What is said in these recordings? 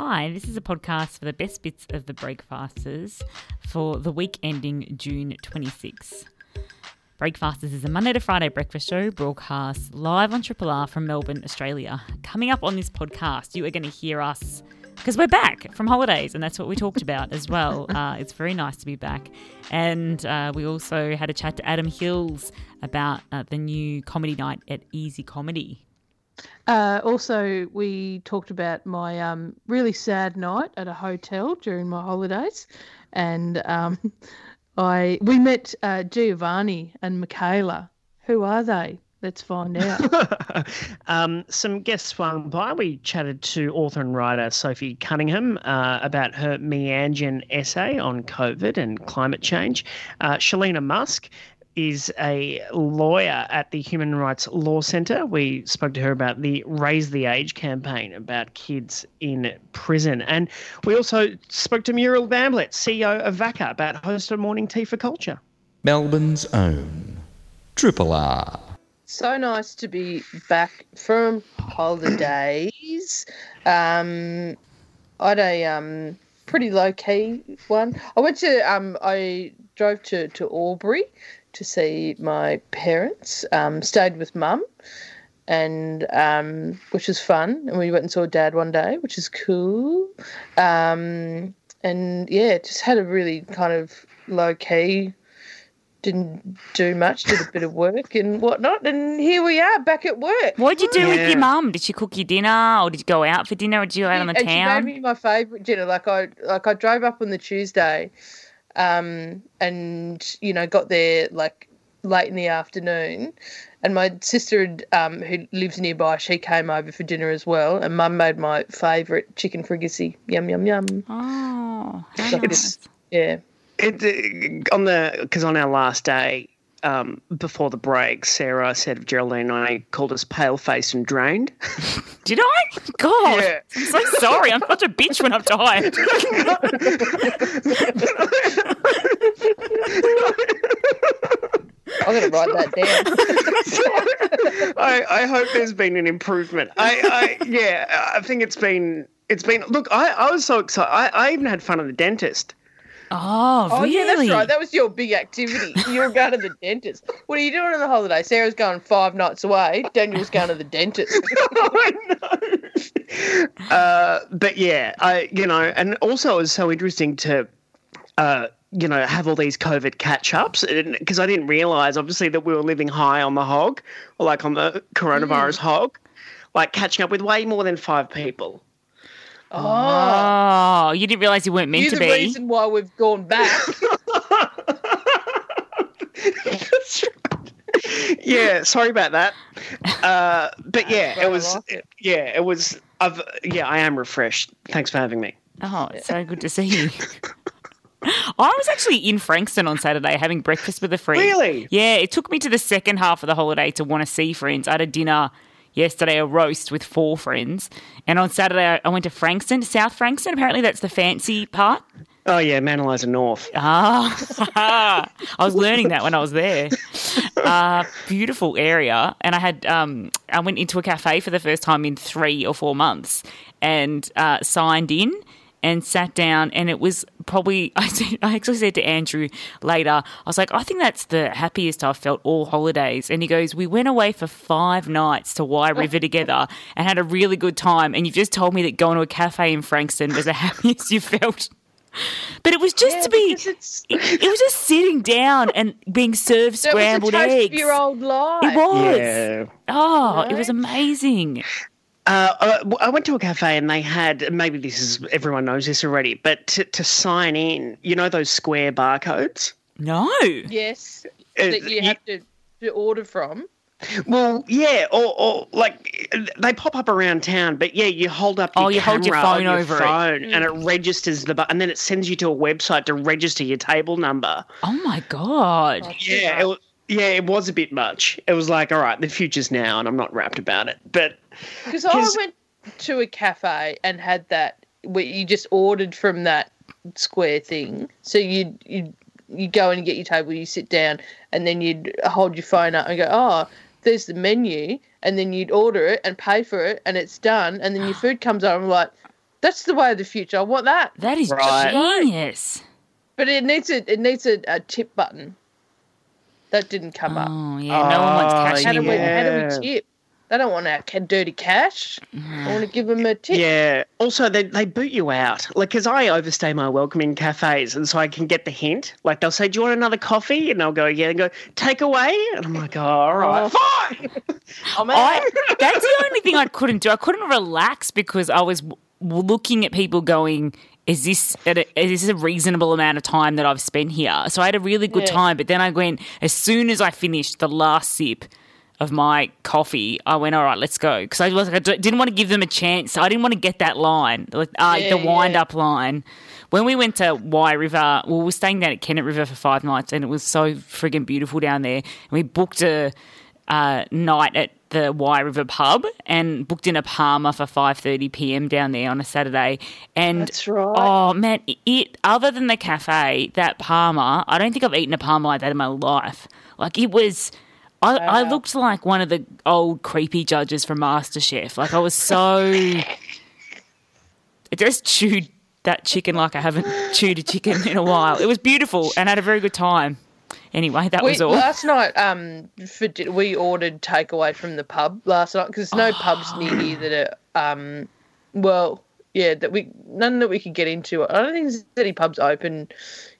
Hi, this is a podcast for the best bits of the Breakfasters for the week ending June 26. Breakfasters is a Monday to Friday breakfast show broadcast live on Triple R from Melbourne, Australia. Coming up on this podcast, you are going to hear us because we're back from holidays, and that's what we talked about as well. Uh, it's very nice to be back. And uh, we also had a chat to Adam Hills about uh, the new comedy night at Easey Comedy. Uh, also, we talked about my um, really sad night at a hotel during my holidays, and um, I we met uh, Giovanni and Michaela. Who are they? Let's find out. um, some guests swung by. We chatted to author and writer Sophie Cunningham uh, about her Meanjin essay on COVID and climate change. Uh, Shahleena Musk is a lawyer at the Human Rights Law Centre. We spoke to her about the Raise the Age campaign about kids in prison. And we also spoke to Muriel Bamblett, CEO of VACCA, about hosting a morning tea for culture. Melbourne's own Triple R. So nice to be back from holidays. Um, I had a um, pretty low key one. I went to um, I drove to to Albury to see my parents. Um, stayed with mum, and um, which was fun. And we went and saw dad one day, which is cool. Um, and yeah, just had a really kind of low key. Didn't do much, did a bit of work and whatnot, and here we are back at work. What did you do yeah. with your mum? Did she cook you dinner, or did you go out for dinner, or did you go out on the and town? She made me my favourite dinner. Like I, like I drove up on the Tuesday, um, and you know got there like late in the afternoon. And my sister um, who lives nearby she came over for dinner as well. And mum made my favourite chicken fricassee yum yum yum. Oh nice. yeah. It, uh, on the because on our last day um, before the break, Sarah said of Geraldine and I called us pale faced and drained. Did I? God, yeah. I'm so sorry. I'm such a bitch when I'm tired. I'm going to write that down. I, I hope there's been an improvement. I, I yeah, I think it's been it's been. Look, I, I was so excited. I, I even had fun at the dentist. Oh, oh really? yeah, that's right. That was your big activity. You were going to the dentist. What are you doing on the holiday? Sarah's going five nights away. Daniel's going to the dentist. I know. Uh, but yeah, I you know, and also it was so interesting to. Uh, you know, have all these COVID catch ups because I didn't realize, obviously, that we were living high on the hog or like on the coronavirus mm. hog, like catching up with way more than five people. Oh, oh you didn't realize you weren't meant You're to the be. reason why we've gone back. yeah, sorry about that. Uh, but yeah, it was. Yeah, it was. I've. Yeah, I am refreshed. Thanks for having me. Oh, it's so good to see you. I was actually in Frankston on Saturday having breakfast with a friend. Really? Yeah, it took me to the second half of the holiday to want to see friends. I had a dinner yesterday, a roast with four friends. And on Saturday, I went to Frankston, South Frankston. Apparently, that's the fancy part. Oh, yeah, Mount North. Ah, I was learning that when I was there. Uh, beautiful area. And I had, um, I went into a cafe for the first time in three or four months and uh, signed in and sat down and it was probably I, said, I actually said to Andrew later I was like I think that's the happiest I've felt all holidays. And he goes we went away for five nights to Wye River together and had a really good time and you've just told me that going to a cafe in Frankston was the happiest you felt. But it was just yeah, to be it, it, was just sitting down and being served scrambled was a eggs. your old life. it was. Yeah. oh Right? it was amazing Uh, uh, I went to a cafe and they had maybe this is everyone knows this already, but to, to sign in, you know those square barcodes. no yes Uh, that you have to, to order from Well, yeah, or, or like they pop up around town, but yeah, you hold up. Your Oh, you hold your camera on phone over it. phone and it registers the, bu- and then it sends you to a website to register your table number. oh my god Yeah, it, wa- yeah, it was a bit much. It was like, all right, the future's now, and I'm not wrapped about it. But Because I went to a cafe and had that where you just ordered from that square thing. So you you you go and get your table, you sit down, and then you'd hold your phone up and go, oh, there's the menu, and then you'd order it and pay for it, and it's done, and then your food comes out. And I'm like, That's the way of the future. I want that, That is Right. genius. but it needs a it needs a, a tip button. That didn't come up. Oh yeah, no one wants Oh, cash How do we how do we tip? They don't want our ca- dirty cash. I want to give them a tip. Yeah. Also, they, they boot you out. Like, because I overstay my welcome in cafes, and so I can get the hint. Like, they'll say, "Do you want another coffee?" And I'll go, "Yeah." And go, "Take away." And I'm like, oh, "All right, oh. fine." I'm out. I, that's the only thing I couldn't do. I couldn't relax because I was w- looking at people going, is this a, is this a reasonable amount of time that I've spent here? So I had a really good Yeah. time, but then I went as soon as I finished the last sip of my coffee, I went, all right, let's go, because I was like, I didn't want to give them a chance. I didn't want to get that line, like uh, Yeah, the wind yeah. up line. When we went to Wye River, well, we were staying down at Kennet River for five nights, and it was so friggin' beautiful down there. And we booked a uh, night at the Wye River pub and booked in a parma for 5:30 p.m. down there on a Saturday. And right. oh man, it other than the cafe, that parma, I don't think I've eaten a parma like that in my life. Like it was. I, I looked like one of the old creepy judges from MasterChef. Like I was so. I just chewed that chicken like I haven't chewed a chicken in a while. It was beautiful and had a very good time. Anyway, that We, was all. last night, um, for, we ordered takeaway from the pub last night because there's no pubs near here that are, um, well, yeah, that we none that we could get into. I don't think there's any pubs open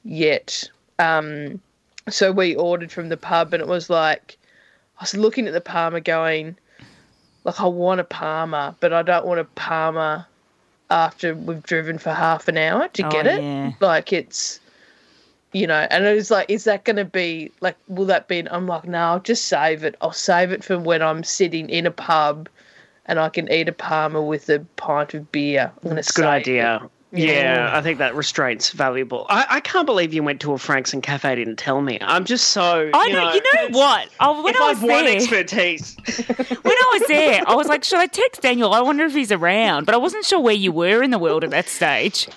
yet. Um, so we ordered from the pub, and it was like I was looking at the parma, going, like I want a parma, but I don't want a parma after we've driven for half an hour to Oh, get it. yeah. Like it's you know, and it was like, is that going to be like, will that be? I'm like, no, I'll just save it. I'll save it for when I'm sitting in a pub and I can eat a parma with a pint of beer. I'm It's a good idea. it. Yeah, I think that restraint's valuable. I, I can't believe you went to a Frankston Cafe didn't tell me. I'm just so. I you know, know, you know what? Oh, when If I was I've won there, expertise. when I was there, I was like, should I text Daniel? I wonder if he's around, but I wasn't sure where you were in the world at that stage.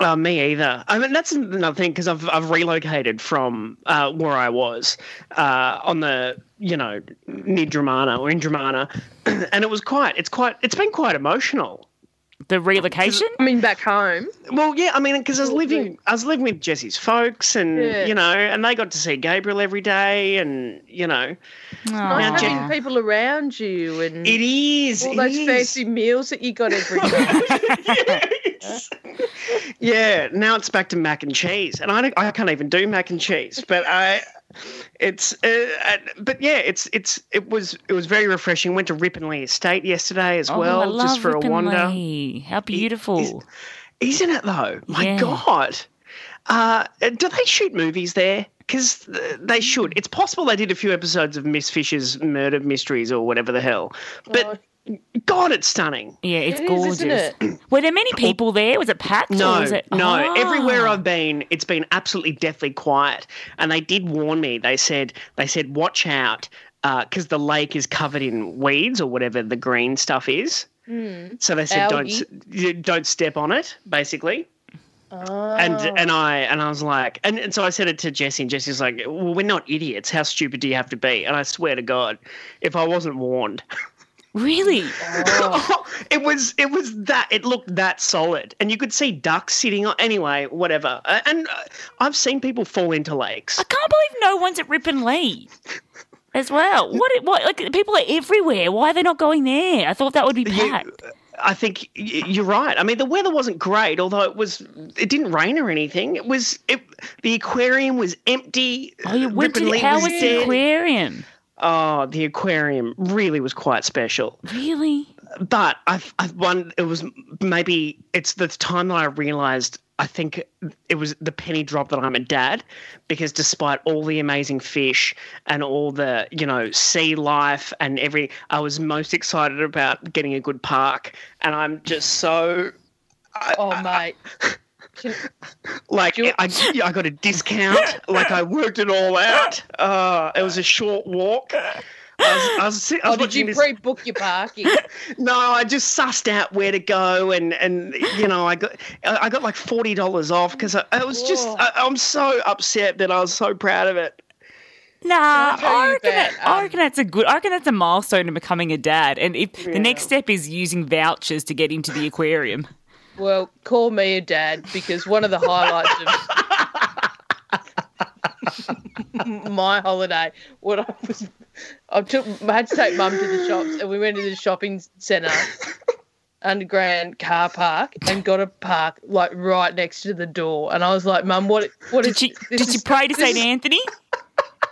Uh, me either. I mean, that's another thing because I've I've relocated from uh, where I was uh, on the you know near Dromana or in Dromana, and it was quite. It's quite. It's been quite emotional. The relocation. I mean, back home. Well, yeah, I mean, because I was living. I was living with Jesse's folks, and Yeah. you know, and they got to see Gabriel every day, and you know, Nice Now, having Jen- people around you and it is all it those is. fancy meals that you got every day. Yeah, now it's back to mac and cheese, and I don't, I can't even do mac and cheese, but I, it's, uh, uh, but yeah, it's it's it was it was very refreshing. Went to Rippon Lea Estate yesterday as Oh, well, I love just for a wander. How beautiful! Isn't it though? My Yeah. God, uh, do they shoot movies there? Because they should. It's possible they did a few episodes of Miss Fisher's Murder Mysteries or whatever the hell, but. God, it's stunning. Yeah, it's It is, gorgeous. isn't it? Were there many people there? Was it packed? or No, was it... no. Ah. Everywhere I've been, it's been absolutely deathly quiet. And they did warn me. They said, they said, watch out, because the lake is covered in weeds or whatever the green stuff is. So they said, don't Algae. s- you don't step on it, basically. Oh. And and I and I was like, and, and so I said it to Jesse, and Jesse's like, well, we're not idiots. How stupid do you have to be? And I swear to God, if I wasn't warned. Really? Oh. it was it was that it looked that solid and you could see ducks sitting on anyway whatever Uh, and uh, i've seen people fall into lakes I can't believe no one's at Rippon Lea as well. What? What? Like people are everywhere. Why are they not going there? I thought that would be You- packed. i think you're right i mean the weather wasn't great although it was it didn't rain or anything it was it the aquarium was empty Oh, you went to Ripon the, Lake how was the aquarium? Oh the aquarium really was quite special Really? but I've, I've one it was maybe it's the time that i realized i think it was the penny drop that i'm a dad because despite all the amazing fish and all the you know sea life and every i was most excited about getting a good park and i'm just so oh, mate. Like Do I, I got a discount like i worked it all out uh, it was a short walk I was, I was, si- I Oh, did you this- pre-book your parking? No, I just sussed out where to go, and and you know, I got I I got like forty dollars off because I, I was just Whoa. I, I'm so upset that I was so proud of it. Nah, I'll tell I you reckon, that, that, I um, reckon that's a good. I reckon that's a milestone in becoming a dad. And if the next step is using vouchers to get into the aquarium, Well, call me a dad because one of the highlights of my holiday, what I was, I took, I had to take mum to the shops, and we went to the shopping centre, underground car park, and got a park like right next to the door, and I was like, mum, what, what Did is? you this did you is- pray to Saint Anthony?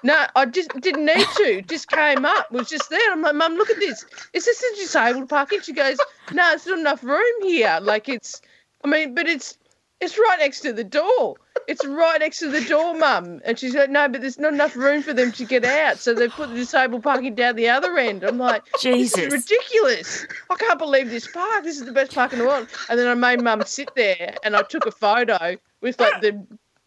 No, I just didn't need to. Just came up, was just there. I'm like, Mum, look at this. Is this a disabled parking? She goes, No, it's not enough room here. Like it's, I mean, but it's it's right next to the door. It's right next to the door, Mum. And she's like, No, but there's not enough room for them to get out, so they put the disabled parking down the other end. I'm like, This Jesus. is ridiculous. I can't believe this park. This is the best park in the world. And then I made Mum sit there, and I took a photo with like the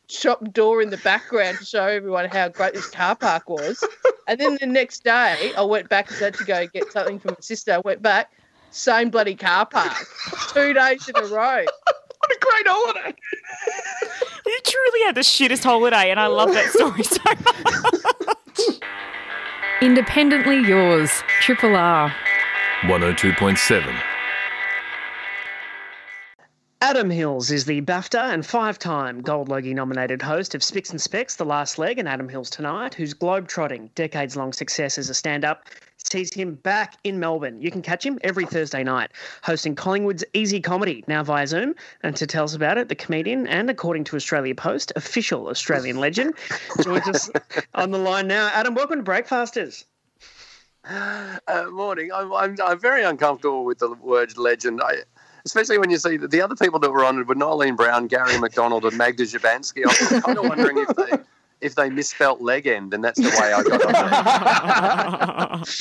shop door in the background to show everyone how great this car park was. And then the next day, I went back because I had to go get something from my sister. I went back, same bloody car park, two days in a row. What a great holiday! You truly had the shittest holiday, and I love that story so much. Independently yours, Triple R. 102.7. Adam Hills is the BAFTA and five-time Gold Logie nominated host of Spicks and Specks, The Last Leg, and Adam Hills Tonight, whose globe-trotting, decades-long success as a stand-up sees him back in Melbourne. You can catch him every Thursday night, hosting Collingwood's Easey Comedy, now via Zoom. And to tell us about it, the comedian and, according to Australia Post, official Australian legend, joins us on the line now. Adam, welcome to Breakfasters. Uh, morning. I'm, I'm I'm very uncomfortable with the word legend. I, especially when you see that the other people that were on it were Noeline Brown, Garry McDonald, and Magda Szubanski. I was kind of wondering if they if they misspelt leg end, and that's the way I got on there.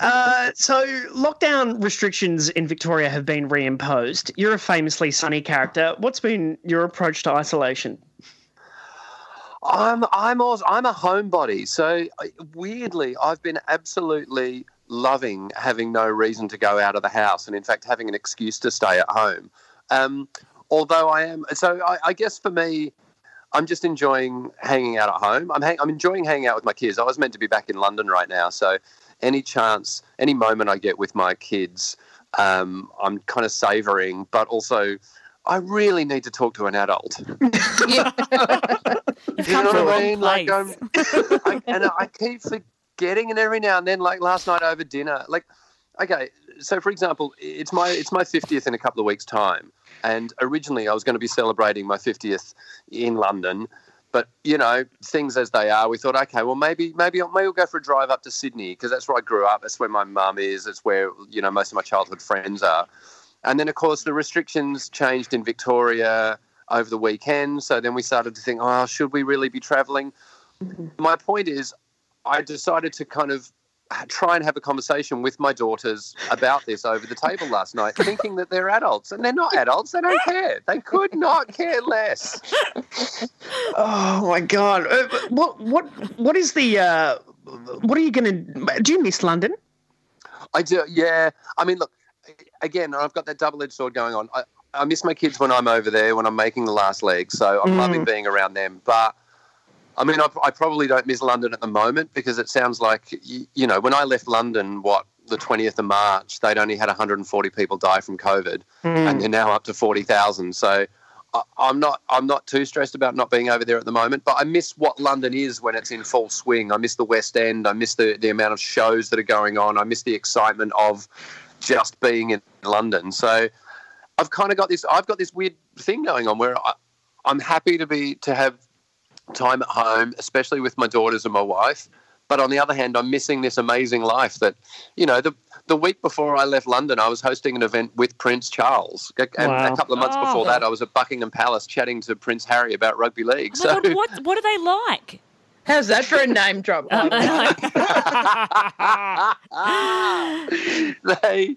Uh, so, lockdown restrictions in Victoria have been reimposed. You're a famously sunny character. What's been your approach to isolation? I'm I'm also I'm a homebody, so weirdly, I've been absolutely loving having no reason to go out of the house, and in fact having an excuse to stay at home. Um, although I am, so I, I guess for me, I'm just enjoying hanging out at home. I'm hang, I'm enjoying hanging out with my kids. I was meant to be back in London right now, so any chance, any moment I get with my kids, um, I'm kind of savouring, but also. I really need to talk to an adult. You know what I mean? Like. I'm, I, and I keep forgetting, and every now and then, like last night over dinner, like, okay, so for example, it's my it's my fiftieth in a couple of weeks' time, and originally I was going to be celebrating my fiftieth in London, but you know, things as they are, we thought, okay, well maybe maybe maybe we'll go for a drive up to Sydney because that's where I grew up, that's where my mum is, it's where you know most of my childhood friends are, and then of course the restrictions changed in Victoria over the weekend. So then we started to think, oh, should we really be traveling? Mm-hmm. My point is, I decided to kind of try and have a conversation with my daughters about this over the table last night, thinking that they're adults. And they're not adults. They don't care. They could not care less. Oh my god! Uh, what what what is the? Uh, what are you going to? Do you miss London? I do, yeah. I mean, look, again, I've got that double edged sword going on. I, I miss my kids when I'm over there, when I'm making the last leg. So I'm Mm. loving being around them. But I mean, I, I probably don't miss London at the moment because it sounds like, you, you know, when I left London, what, the 20th of March, they'd only had 140 people die from COVID hmm. and they're now up to 40,000. So I, I'm not I'm not too stressed about not being over there at the moment, but I miss what London is when it's in full swing. I miss the West End. I miss the, the amount of shows that are going on. I miss the excitement of just being in London. So I've kind of got this I've got this weird thing going on where I, I'm happy to be to have time at home, especially with my daughters and my wife. But on the other hand, I'm missing this amazing life that, you know, the the week before I left London, I was hosting an event with Prince Charles. And Wow. a couple of months Oh. before that, I was at Buckingham Palace chatting to Prince Harry about rugby league. Oh so God, what what are they like? How's that for a name drop? they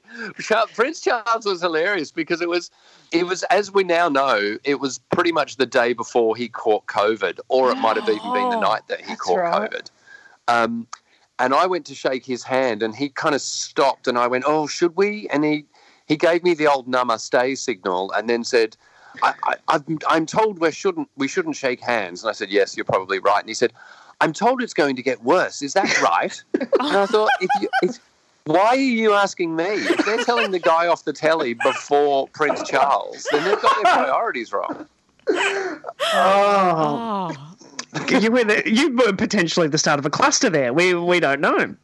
Prince Charles was hilarious because it was it was as we now know it was pretty much the day before he caught COVID, or it might have even been the Oh, night that he that's caught right. COVID. Um, and I went to shake his hand, and he kind of stopped, and I went, "Oh, should we?" And he he gave me the old namaste signal, and then said. I, I, I'm, I'm told we shouldn't we shouldn't shake hands, and I said yes, you're probably right. And he said, "I'm told it's going to get worse. Is that right?" and I thought, if you if, Why are you asking me? If they're telling the guy off the telly before Prince Charles, then they've got their priorities wrong. Oh, Oh, you were the, you were potentially the start of a cluster there. We we don't know.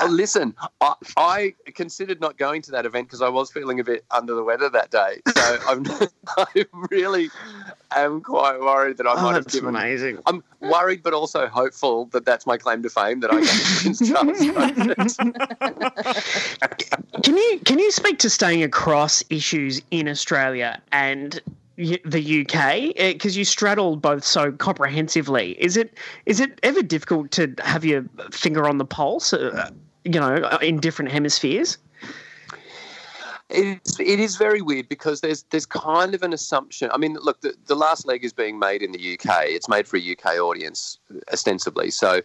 Oh, listen, I, I considered not going to that event because I was feeling a bit under the weather that day. So I'm, I really am quite worried that I Oh, might have that's given. amazing. I'm worried, but also hopeful that that's my claim to fame that I Charles. Can you can you speak to staying across issues in Australia and the UK because you straddle both so comprehensively? Is it is it ever difficult to have your finger on the pulse? Uh, you know, in different hemispheres. It's, it is very weird because there's there's kind of an assumption. I mean, look, the, the last leg is being made in the UK. It's made for a UK audience ostensibly, so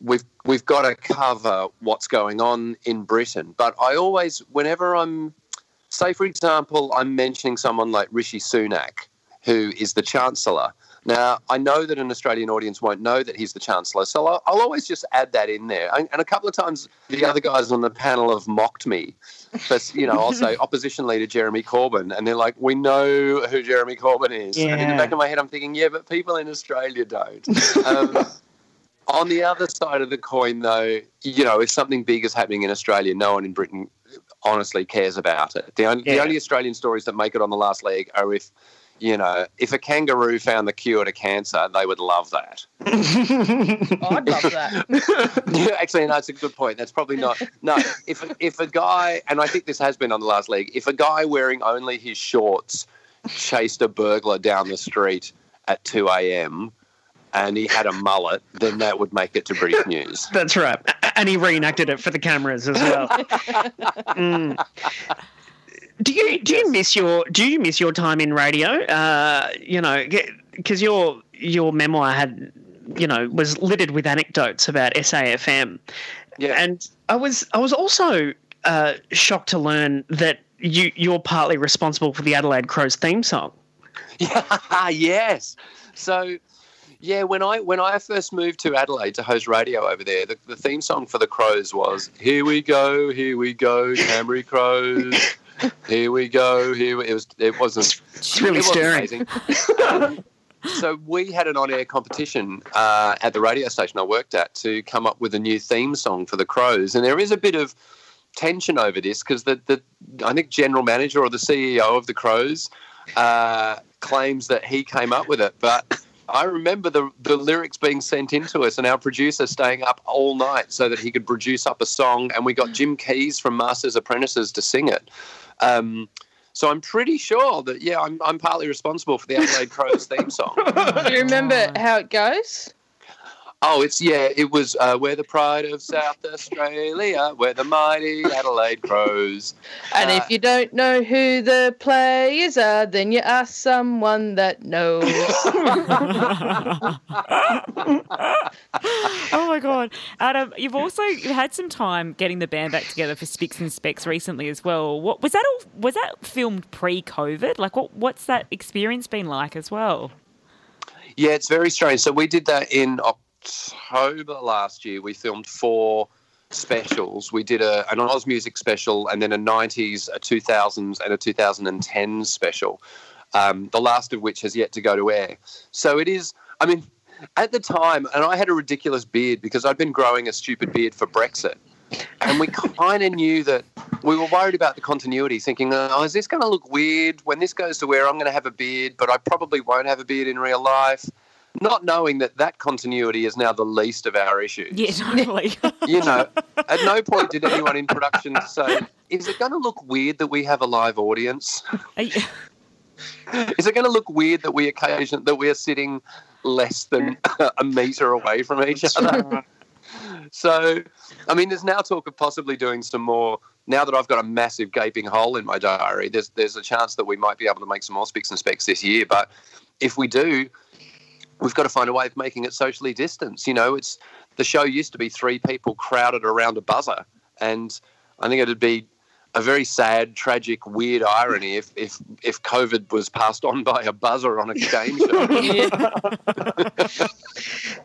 we've we've got to cover what's going on in Britain. But I always, whenever I'm, say for example, I'm mentioning someone like Rishi Sunak, who is the Chancellor. Now, I know that an Australian audience won't know that he's the Chancellor, so I'll, I'll always just add that in there. And, and a couple of times the other guys on the panel have mocked me. But, you know, I'll say opposition leader Jeremy Corbyn, and they're like, we know who Jeremy Corbyn is. And in the back of my head, I'm thinking, yeah, but people in Australia don't. Um, on the other side of the coin, though, you know, if something big is happening in Australia, no one in Britain honestly cares about it. The only, the only Australian stories that make it on the last leg are if, you know, if a kangaroo found the cure to cancer, they would love that. Oh, I'd love that. yeah, actually, no, it's a good point. That's probably not. No, if if a guy, and I think this has been on the last leg, if a guy wearing only his shorts chased a burglar down the street at two a.m. and he had a mullet, then that would make it to brief news. That's right, and he reenacted it for the cameras as well. Mm. Do you do you miss your do you miss your time in radio? Uh, you know, because your your memoir had you know was littered with anecdotes about SAFM, Yeah, and I was I was also uh, shocked to learn that you you're partly responsible for the Adelaide Crows theme song. Yeah, yes. So, yeah, when I when I first moved to Adelaide to host radio over there, the, the theme song for the Crows was "Here we go, here we go, Canberra Crows." Here we go. Here we, it was. It wasn't. It's really it wasn't stirring. so we had an on-air competition uh, at the radio station I worked at to come up with a new theme song for the Crows, and there is a bit of tension over this because the, the I think general manager or the CEO of the Crows uh, claims that he came up with it, but I remember the the lyrics being sent in to us, and our producer staying up all night so that he could produce up a song, and we got Jim Keays from Masters Apprentices to sing it. Um, so I'm pretty sure that yeah, I'm I'm partly responsible for the Adelaide Crows theme song. Do you remember how it goes? Oh, it's yeah, it was uh, we're the pride of South Australia, we're the mighty Adelaide Crows. And Uh, if you don't know who the players are, then you ask someone that knows. oh my god, Adam! You've also you had some time getting the band back together for Spicks and Specks recently as well. What was that? All was that filmed pre-COVID? Like, what what's that experience been like as well? Yeah, it's very strange. So we did that in October last year. We filmed four specials. We did a, an Oz music special and then a 90s, a 2000s, and a 2010 special. Um, the last of which has yet to go to air. So it is, I mean, at the time, and I had a ridiculous beard because I'd been growing a stupid beard for Brexit. And we kind of knew that we were worried about the continuity, thinking, oh, is this going to look weird? When this goes to air, I'm going to have a beard, but I probably won't have a beard in real life. Not knowing that that continuity is now the least of our issues. Yeah, totally. You know, at no point did anyone in production say, is it going to look weird that we have a live audience? Is it going to look weird that we occasion that we are sitting less than a meter away from each other? So, I mean, there's now talk of possibly doing some more. Now that I've got a massive gaping hole in my diary, there's there's a chance that we might be able to make some more spicks and specks this year. But if we do, we've got to find a way of making it socially distanced. You know, it's the show used to be three people crowded around a buzzer, and I think it'd be a very sad, tragic, weird irony if if if COVID was passed on by a buzzer on a game show.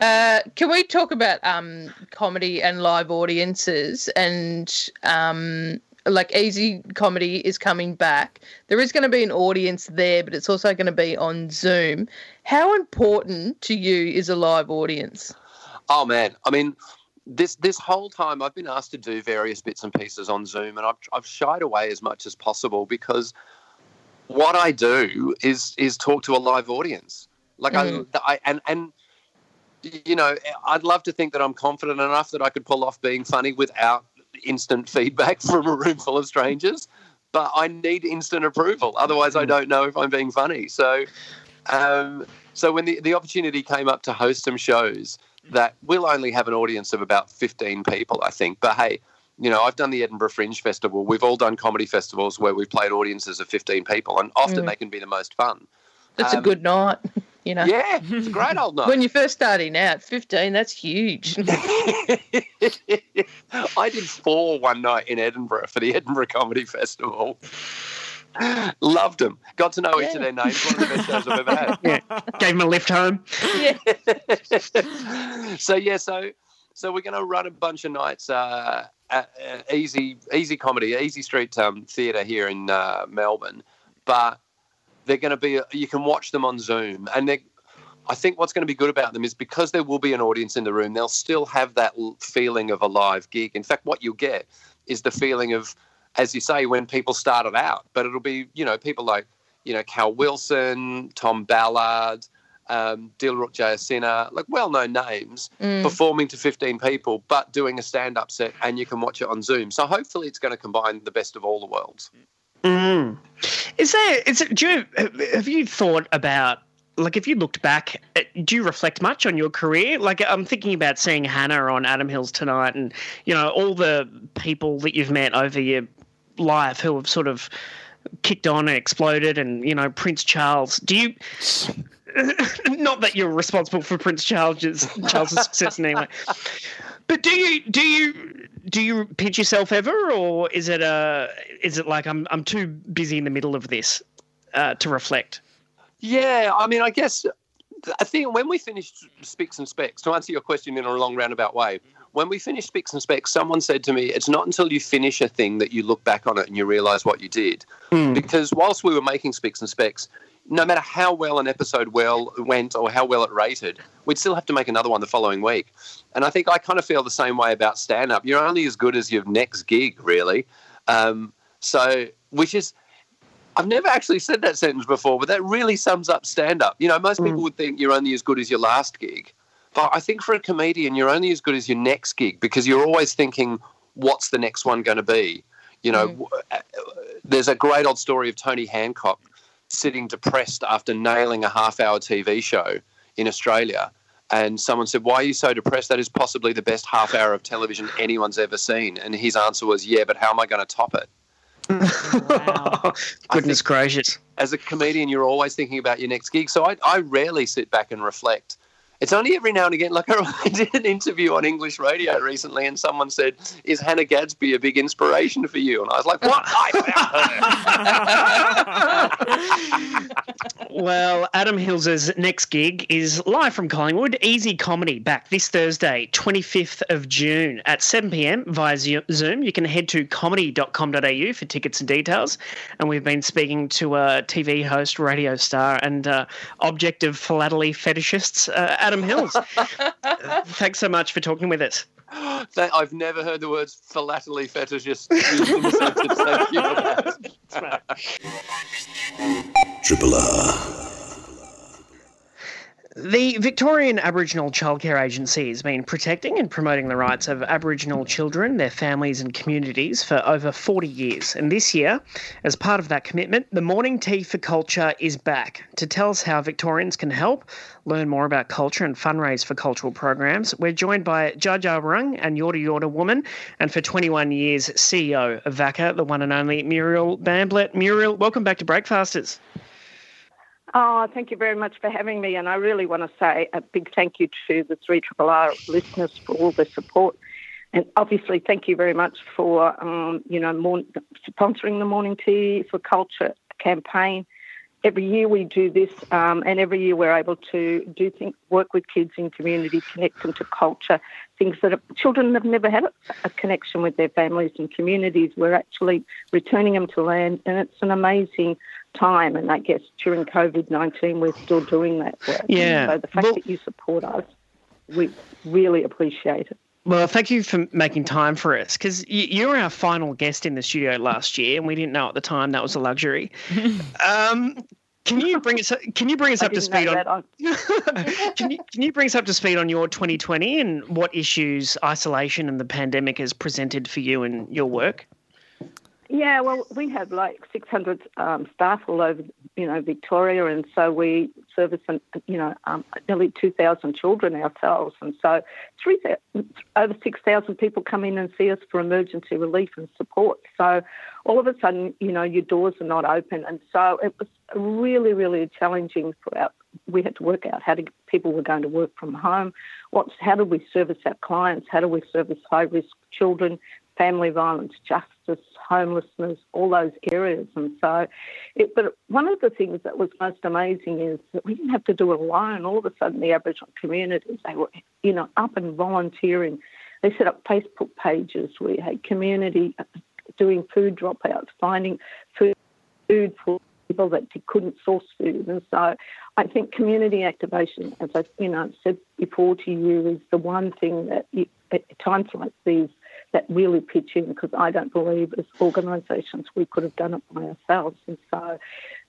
Uh, can we talk about um, comedy and live audiences and um, like easey comedy is coming back. There is going to be an audience there, but it's also going to be on Zoom. How important to you is a live audience? Oh man, I mean, this this whole time I've been asked to do various bits and pieces on Zoom, and I've I've shied away as much as possible because what I do is is talk to a live audience. Like Mm. I, I and and you know, I'd love to think that I'm confident enough that I could pull off being funny without instant feedback from a room full of strangers. But I need instant approval, otherwise I don't know if I'm being funny. So, um, so when the the opportunity came up to host some shows that will only have an audience of about 15 people, I think. But hey, you know, I've done the Edinburgh Fringe Festival. We've all done comedy festivals where we've played audiences of 15 people, and often Mm. they can be the most fun. That's a Um, good night, you know. Yeah, it's a great old night. When you're first starting out, 15, that's huge. I did four one night in Edinburgh for the Edinburgh Comedy Festival. Loved them. Got to know each of their names. One of the best shows I've ever had. Yeah. Gave them a lift home. Yeah. so yeah, so so we're going to run a bunch of nights uh, at uh, easy easey comedy, Easey street um, theatre here in uh, Melbourne, but they're going to be you can watch them on Zoom, and they. I think what's going to be good about them is because there will be an audience in the room, they'll still have that feeling of a live gig. In fact, what you'll get is the feeling of, as you say, when people started out. But it'll be, you know, people like, you know, Cal Wilson, Tom Ballard, um, Dilruk Jayasinghe, like well-known names, Mm. performing to 15 people, but doing a stand-up set, and you can watch it on Zoom. So hopefully, it's going to combine the best of all the worlds. Mm. Is there? Is it? Do you, have you thought about? Like, if you looked back, uh, do you reflect much on your career? Like, I'm thinking about seeing Hannah on Adam Hills tonight, and you know all the people that you've met over your life who have sort of kicked on and exploded, and you know Prince Charles. Do you? Not that you're responsible for Prince Charles's Charles's success in any way, but do you do you do you pinch yourself ever, or is it a is it like I'm I'm too busy in the middle of this uh, to reflect? Yeah, I mean, I guess I think when we finished Spicks and Specs, to answer your question in a long roundabout way, when we finished Spicks and Specs, someone said to me, "It's not until you finish a thing that you look back on it and you realise what you did." Because whilst we were making Spicks and Specs, no matter how well an episode well went or how well it rated, we'd still have to make another one the following week. And I think I kind of feel the same way about stand up. You're only as good as your next gig, really. Um, so, which is, I've never actually said that sentence before, but that really sums up stand up. You know, most people would think you're only as good as your last gig. But I think for a comedian, you're only as good as your next gig because you're always thinking, what's the next one going to be? You know, w- uh, there's a great old story of Tony Hancock sitting depressed after nailing a half hour TV show in Australia. And someone said, Why are you so depressed? That is possibly the best half hour of television anyone's ever seen. And his answer was, Yeah, but how am I going to top it? Wow. Goodness gracious! As a comedian, you're always thinking about your next gig. So I, I rarely sit back and reflect. It's only every now and again. Like I did an interview on English radio recently, and someone said, "Is Hannah Gadsby a big inspiration for you?" And I was like, "What?" I Well, Adam Hills's next gig is live from Collingwood, Easey Comedy, back this Thursday, 25th of June at 7 pm via Zoom. You can head to comedy.com.au for tickets and details. And we've been speaking to a TV host, radio star, and uh, object of philately fetishists, uh, Adam Hills. Thanks so much for talking with us. That- I've never heard the words philately fetishist used in a sentence. Thank you for that. Triple R. The Victorian Aboriginal Childcare Agency has been protecting and promoting the rights of Aboriginal children, their families, and communities for over 40 years. And this year, as part of that commitment, the Morning Tea for Culture is back. To tell us how Victorians can help learn more about culture and fundraise for cultural programs, we're joined by Dja Dja Wurrung and Yorta Yorta Woman, and for 21 years, CEO of VACCA, the one and only Muriel Bamblett. Muriel, welcome back to Breakfasters. Oh, thank you very much for having me. And I really want to say a big thank you to the 3RRR listeners for all the support and obviously, thank you very much for um, you know more, sponsoring the Morning Tea for Culture campaign. Every year we do this, um, and every year we're able to do things, work with kids in community, connect them to culture, things that are, children have never had a, a connection with their families and communities. We're actually returning them to land, and it's an amazing time. And I guess during COVID 19, we're still doing that work. Yeah. So the fact Well- that you support us, we really appreciate it. Well, thank you for making time for us because you were our final guest in the studio last year, and we didn't know at the time that was a luxury. um, can you bring us? Can you bring us I up to speed on? Can you can you bring us up to speed on your 2020 and what issues isolation and the pandemic has presented for you and your work? Yeah, well, we have like 600 um, staff all over, you know, Victoria, and so we service, you know, um, nearly 2,000 children ourselves, and so 3,000 over 6,000 people come in and see us for emergency relief and support. So all of a sudden, you know, your doors are not open, and so it was really, really challenging for our. We had to work out how to people were going to work from home. How do we service our clients? How do we service high risk children? Family violence, justice, homelessness, all those areas. And so, it, but one of the things that was most amazing is that we didn't have to do it alone. All of a sudden, the Aboriginal communities, they were, you know, up and volunteering. They set up Facebook pages. We had community uh, doing food dropouts, finding food, food for people that couldn't source food. And so I think community activation, as I you know said before to you, is the one thing that you, at times like these that really pitch in because I don't believe as organisations we could have done it by ourselves. And so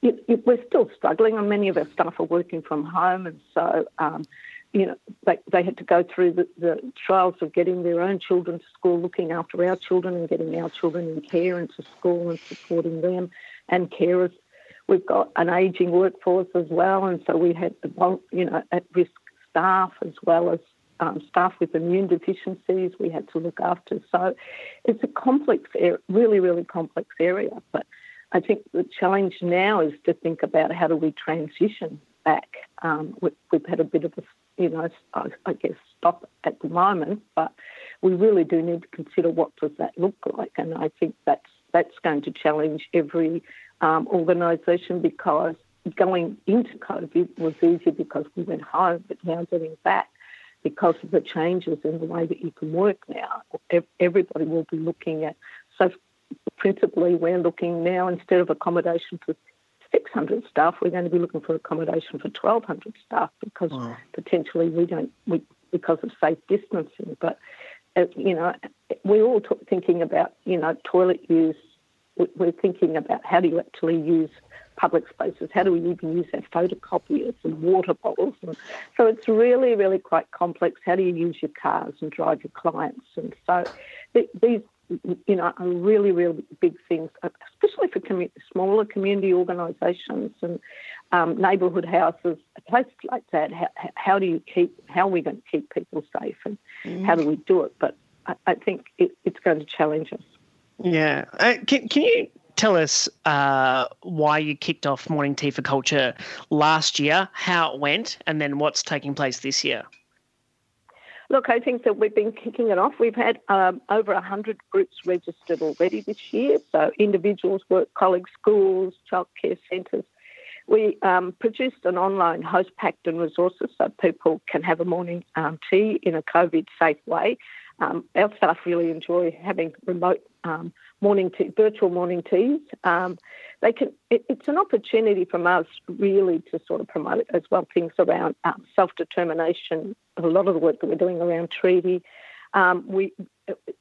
it, it, we're still struggling, and many of our staff are working from home, and so. Um, you know, they, they had to go through the, the trials of getting their own children to school, looking after our children and getting our children in care and to school and supporting them and carers. We've got an ageing workforce as well, and so we had, you know, at-risk staff as well as um, staff with immune deficiencies we had to look after. So it's a complex, really, really complex area. But I think the challenge now is to think about how do we transition back. Um, we, we've had a bit of a, you know, I, I guess stop at the moment, but we really do need to consider what does that look like, and I think that's that's going to challenge every um, organisation because going into COVID was easy because we went home, but now getting back because of the changes in the way that you can work now. Everybody will be looking at, so principally we're looking now instead of accommodation for 600 staff, we're going to be looking for accommodation for 1,200 staff because Wow. potentially we don't, we, because of safe distancing. But, uh, you know, we're all t- thinking about, you know, toilet use. We- We're thinking about how do you actually use public spaces? How do we even use our photocopiers and water bottles? And so it's really, really quite complex. How do you use your cars and drive your clients? And so these, you know, are really, really big things, especially for commu- smaller community organisations and um, neighbourhood houses, places like that. How, how do you keep? How are we going to keep people safe? And how do we do it? But I, I think it, it's going to challenge us. Yeah. Uh, can, can you tell us uh, why you kicked off Morning Tea for Culture last year, how it went, and then what's taking place this year? Look, I think that we've been kicking it off. We've had um, over 100 groups registered already this year. So individuals, work colleagues, schools, childcare centres. We um, produced an online host packed and resources so people can have a morning um, tea in a COVID safe way. Um, our staff really enjoy having remote um, morning tea, virtual morning teas. Um, they can. It, it's an opportunity from us really to sort of promote as well things around um, self determination. A lot of the work that we're doing around treaty. Um, we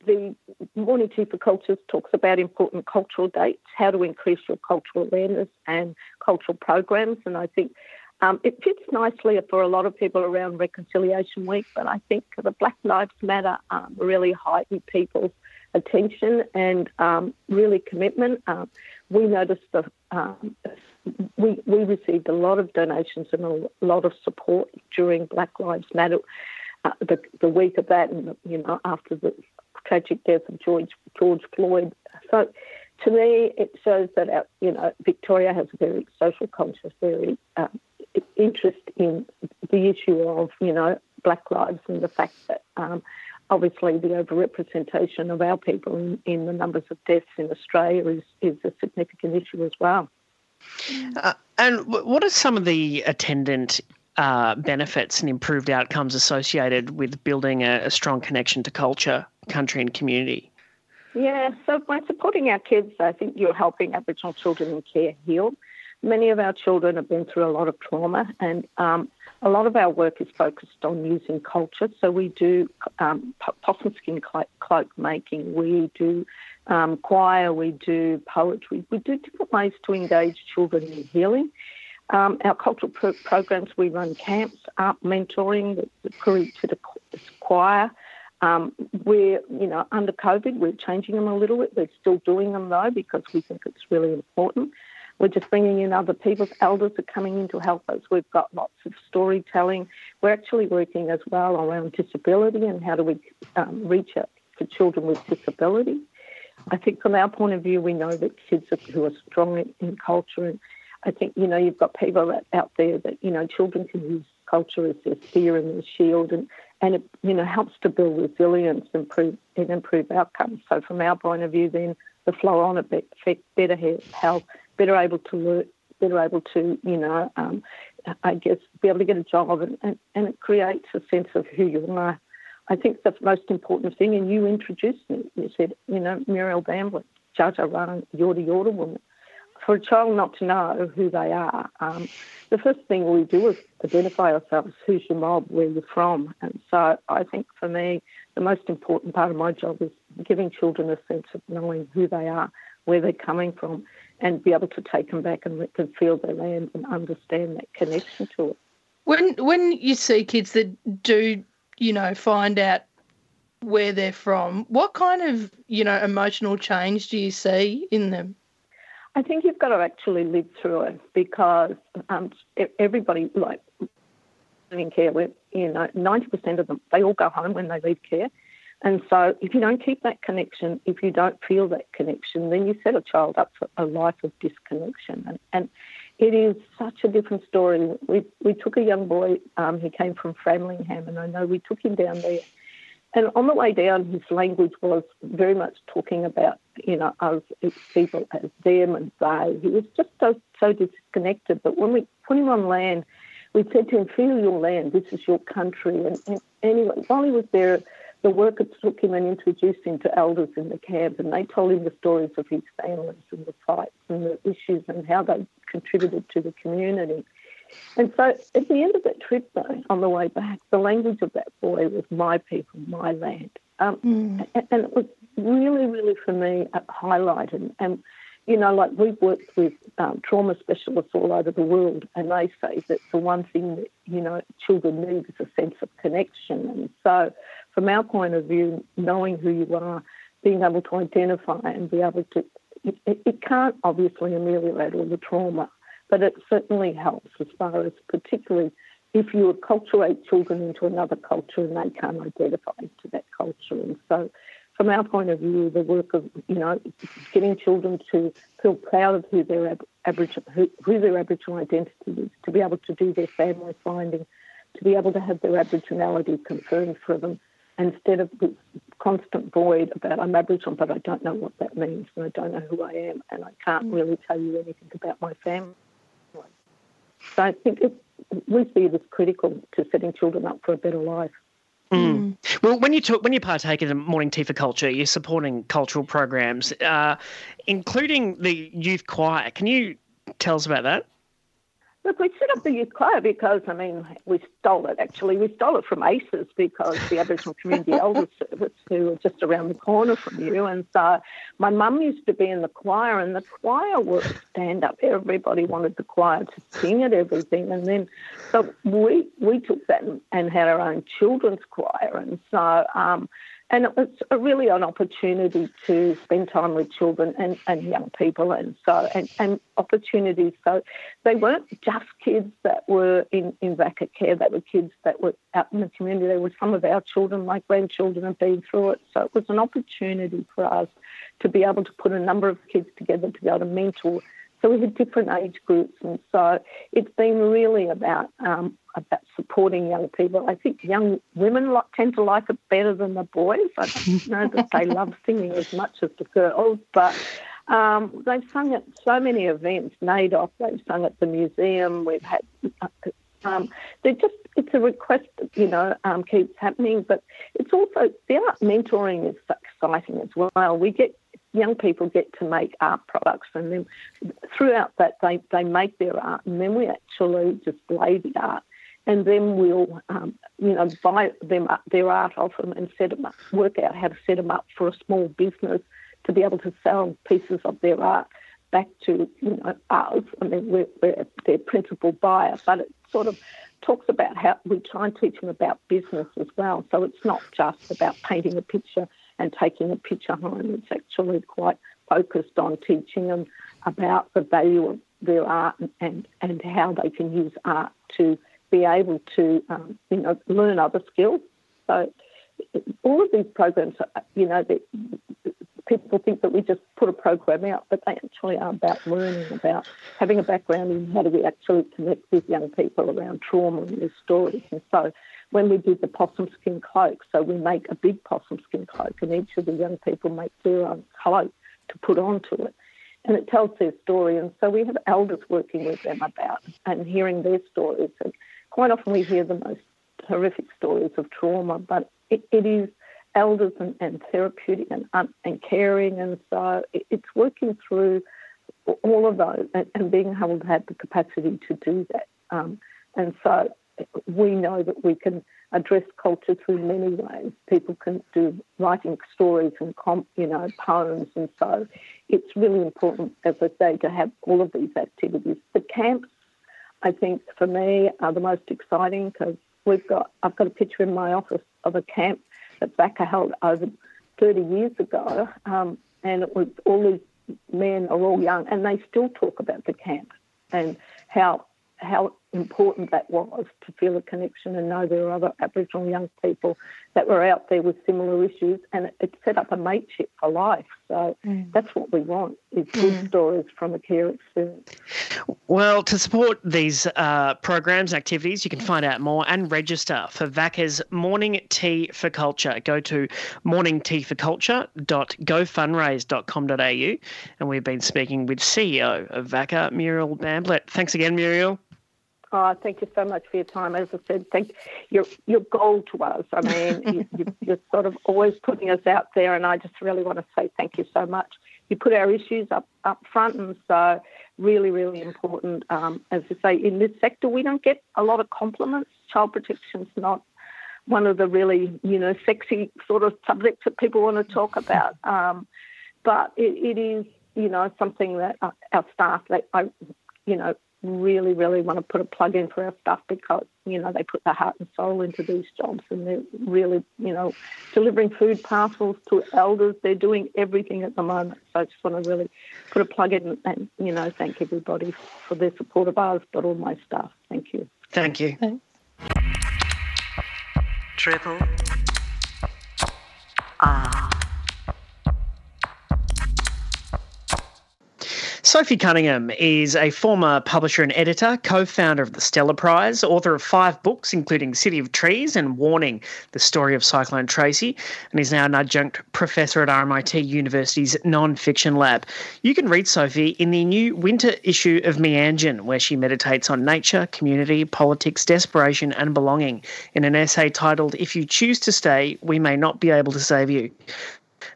the Morning Tea for Cultures talks about important cultural dates, how to increase your cultural awareness and cultural programs, and I think um, it fits nicely for a lot of people around Reconciliation Week, but I think the Black Lives Matter um, really heightened people's attention and um, really commitment. Um, we noticed that um, we, we received a lot of donations and a lot of support during Black Lives Matter, uh, the, the week of that, and you know after the tragic death of George George Floyd. So to me, it shows that our, you know Victoria has a very social conscious, very uh, interest in the issue of you know black lives and the fact that um, obviously the overrepresentation of our people in, in the numbers of deaths in Australia is, is a significant issue as well. Uh, and what are some of the attendant uh, benefits and improved outcomes associated with building a, a, strong connection to culture, country, and community? Yeah, so by supporting our kids, I think you're helping Aboriginal children in care heal. Many of our children have been through a lot of trauma, and um, a lot of our work is focused on using culture. So we do um, possum skin cloak making, we do um, choir, we do poetry, we do different ways to engage children in healing. Um, our cultural pro- programs, we run camps, art mentoring, the, the to the choir. Um, we're, you know, under COVID, we're changing them a little bit. We're still doing them though because we think it's really important. We're just bringing in other people's elders are coming in to help us. We've got lots of storytelling. We're actually working as well around disability and how do we um, reach out to children with disability. I think from our point of view, we know that kids who are strong in, in culture, and I think you know you've got people out there that you know children can use culture as their spear and their shield, and and it you know helps to build resilience and improve and improve outcomes. So from our point of view, then the flow on effect, better health, better able to learn, better able to you know um, I guess be able to get a job, and, and, and it creates a sense of who you are I think the most important thing, and you introduced me, you said, you know, Muriel Bamblett, Dja Dja Wurrung, Yorta Yorta woman. For a child not to know who they are, um, the first thing we do is identify ourselves, who's your mob, where you're from. And so I think for me, the most important part of my job is giving children a sense of knowing who they are, where they're coming from, and be able to take them back and let them feel their land and understand that connection to it. When when you see kids that do you know, find out where they're from, what kind of, you know, emotional change do you see in them? I think you've got to actually live through it because um, everybody, like, in care, you know, 90% of them, they all go home when they leave care. And so if you don't keep that connection, if you don't feel that connection, then you set a child up for a life of disconnection. And, and it is such a different story. We we took a young boy. Um, he came from Framlingham, and I know we took him down there. And on the way down, his language was very much talking about you know us people as them and they. He was just so so disconnected. But when we put him on land, we said to him, "Feel your land. This is your country." And, and anyway, while he was there the workers took him and introduced him to elders in the camp, and they told him the stories of his families and the fights and the issues and how they contributed to the community. And so at the end of that trip, though, on the way back, the language of that boy was my people, my land. Um, mm. and, and, it was really, really for me highlighted. And, you know, like we've worked with um, trauma specialists all over the world, and they say that the one thing that, you know, children need is a sense of connection. And so from our point of view, knowing who you are, being able to identify and be able to, it, it can't obviously ameliorate all the trauma, but it certainly helps as far as particularly if you acculturate children into another culture and they can't identify to that culture. And so, from our point of view, the work of you know getting children to feel proud of who their ab- Aboriginal who, who their Aboriginal identity is, to be able to do their family finding, to be able to have their Aboriginality confirmed for them, instead of this constant void about I'm Aboriginal, but I don't know what that means and I don't know who I am and I can't mm. really tell you anything about my family. So I think it, we see it as critical to setting children up for a better life. Mm. Well, when you talk, when you partake in the Morning Tea for Culture, you're supporting cultural programs, uh, including the youth choir. Can you tell us about that? Look, we set up the youth choir because, I mean, we stole it actually. We stole it from ACES because the Aboriginal Community Elders Service, who are just around the corner from you. And so my mum used to be in the choir, and the choir would stand up. Everybody wanted the choir to sing at everything. And then, so we, we took that and, and had our own children's choir. And so, um, and it was a really an opportunity to spend time with children and, and young people and so and, and opportunities so they weren't just kids that were in, in VACCA care, they were kids that were out in the community. They were some of our children, my grandchildren have been through it. So it was an opportunity for us to be able to put a number of kids together to be able to mentor So we had different age groups, and so it's been really about um, about supporting young people. I think young women like, tend to like it better than the boys. I don't know that they love singing as much as the girls, but um, they've sung at so many events. NAIDOC, they've sung at the museum. We've had um, they just it's a request that you know um, keeps happening, but it's also the art mentoring is exciting as well. We get young people get to make art products, and then throughout that they they make their art, and then we actually display the art, and then we'll um, you know buy them up, their art off them and set them up, work out how to set them up for a small business to be able to sell pieces of their art back to you know us. I mean, we're, we're their principal buyer, but it sort of talks about how we try and teach them about business as well. So it's not just about painting a picture and taking a picture home. It's actually quite focused on teaching them about the value of their art and and how they can use art to be able to um, you know learn other skills. So all of these programs, you know, people think that we just put a program out, but they actually are about learning, about having a background in how do we actually connect with young people around trauma and their stories. And so when we did the possum skin cloak, so we make a big possum skin cloak and each of the young people make their own cloak to put onto it. And it tells their story. And so we have elders working with them about and hearing their stories. And quite often we hear the most horrific stories of trauma, but it, it is elders and, and therapeutic and, and caring. And so it, it's working through all of those and, and, being able to have the capacity to do that. Um, and so we know that we can address culture through many ways. People can do writing stories and you know poems, and so it's really important, as I say, to have all of these activities. The camps, I think, for me, are the most exciting because we've got I've got a picture in my office of a camp that VACCA held over 30 years ago, um, and it was all these men are all young, and they still talk about the camp and how how important that was to feel a connection and know there were other Aboriginal young people that were out there with similar issues, and it, it set up a mateship for life. So mm. that's what we want: is good mm. stories from a care experience. Well, to support these uh, programs and activities, you can find out more and register for VACCA's Morning Tea for Culture. Go to morningteaforculture.gofundraise.com.au, and we've been speaking with CEO of VACA, Muriel Bamblett. Thanks again, Muriel. Oh, thank you so much for your time. As I said, thank you're you're gold to us. I mean, you, you're sort of always putting us out there, and I just really want to say thank you so much. You put our issues up up front, and so really, really important. Um, as I say, in this sector, we don't get a lot of compliments. Child protection's not one of the really you know sexy sort of subjects that people want to talk about, um, but it, it is you know something that uh, our staff, that I, you know, really, really want to put a plug in for our staff because, you know, they put their heart and soul into these jobs and they're really, you know, delivering food parcels to elders. They're doing everything at the moment. So I just want to really put a plug in and, you know, thank everybody for their support of ours, but all my staff. Thank you. Thank you. Thanks. Triple R. Sophie Cunningham is a former publisher and editor, co founder of the Stella Prize, author of five books, including City of Trees and Warning, the story of Cyclone Tracy, and is now an adjunct professor at RMIT University's non fiction lab. You can read Sophie in the new winter issue of Meanjin, where she meditates on nature, community, politics, desperation, and belonging in an essay titled If You Choose to Stay, We May Not Be Able to Save You.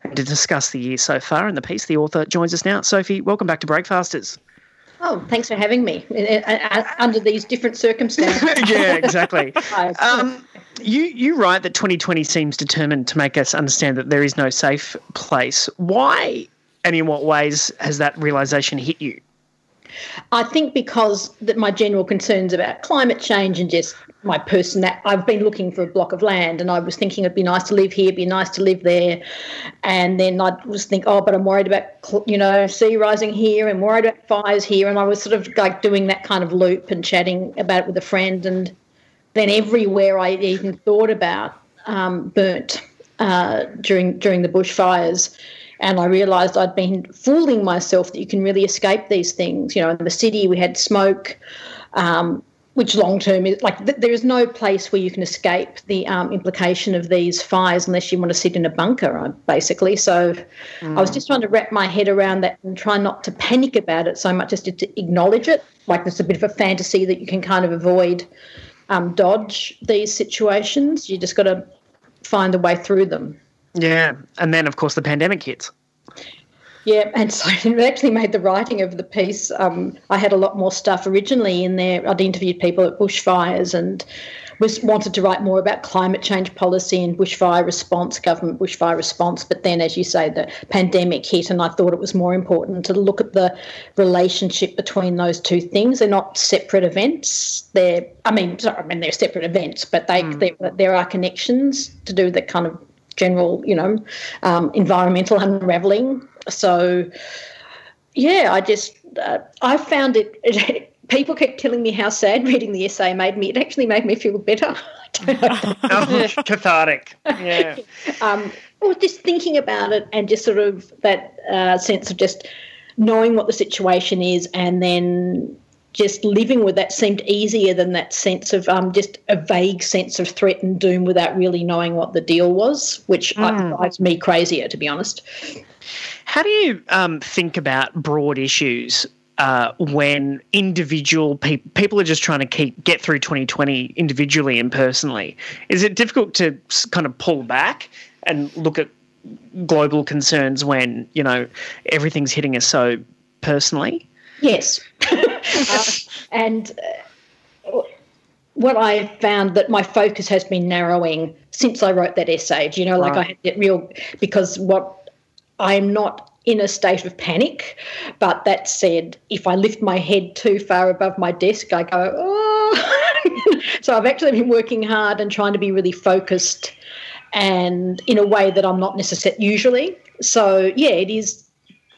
And to discuss the year so far and the piece, the author joins us now. Sophie, welcome back to Breakfasters. Oh, thanks for having me under these different circumstances. yeah, exactly. um, you you write that 2020 seems determined to make us understand that there is no safe place. Why and in what ways has that realization hit you? I think because that my general concerns about climate change and just my person that I've been looking for a block of land and I was thinking it'd be nice to live here, be nice to live there, and then I was think, oh, but I'm worried about you know sea rising here and worried about fires here, and I was sort of like doing that kind of loop and chatting about it with a friend, and then everywhere I even thought about um, burnt uh, during during the bushfires And I realised I'd been fooling myself that you can really escape these things. You know, in the city we had smoke, um, which long term is like th- there is no place where you can escape the um, implication of these fires unless you want to sit in a bunker, uh, basically. So I was just trying to wrap my head around that and try not to panic about it so much as to, to acknowledge it. Like there's a bit of a fantasy that you can kind of avoid, um, dodge these situations. You just got to find a way through them. Yeah, and then of course the pandemic hits. Yeah, and so it actually made the writing of the piece. Um, I had a lot more stuff originally in there. I'd interviewed people at bushfires and was wanted to write more about climate change policy and bushfire response, government bushfire response. But then, as you say, the pandemic hit, and I thought it was more important to look at the relationship between those two things. They're not separate events. They're, I mean, sorry, I mean they're separate events, but they there, there are connections to do the kind of general, you know, um, environmental unraveling. So, yeah, I just uh, I found it, it. People kept telling me how sad reading the essay made me. It actually made me feel better. I don't know. Oh, cathartic. Yeah. um, or just thinking about it and just sort of that uh, sense of just knowing what the situation is and then just living with that seemed easier than that sense of um, just a vague sense of threat and doom without really knowing what the deal was, which uh, drives me crazier, to be honest. How do you um, think about broad issues uh, when individual pe- people are just trying to keep get through 2020 individually and personally? Is it difficult to kind of pull back and look at global concerns when you know everything's hitting us so personally? Yes. uh, and uh, what I found that my focus has been narrowing since I wrote that essay. Do you know, like I had that real because what I'm not in a state of panic, but that said, if I lift my head too far above my desk, I go, oh. so I've actually been working hard and trying to be really focused and in a way that I'm not necessarily usually. So yeah, it is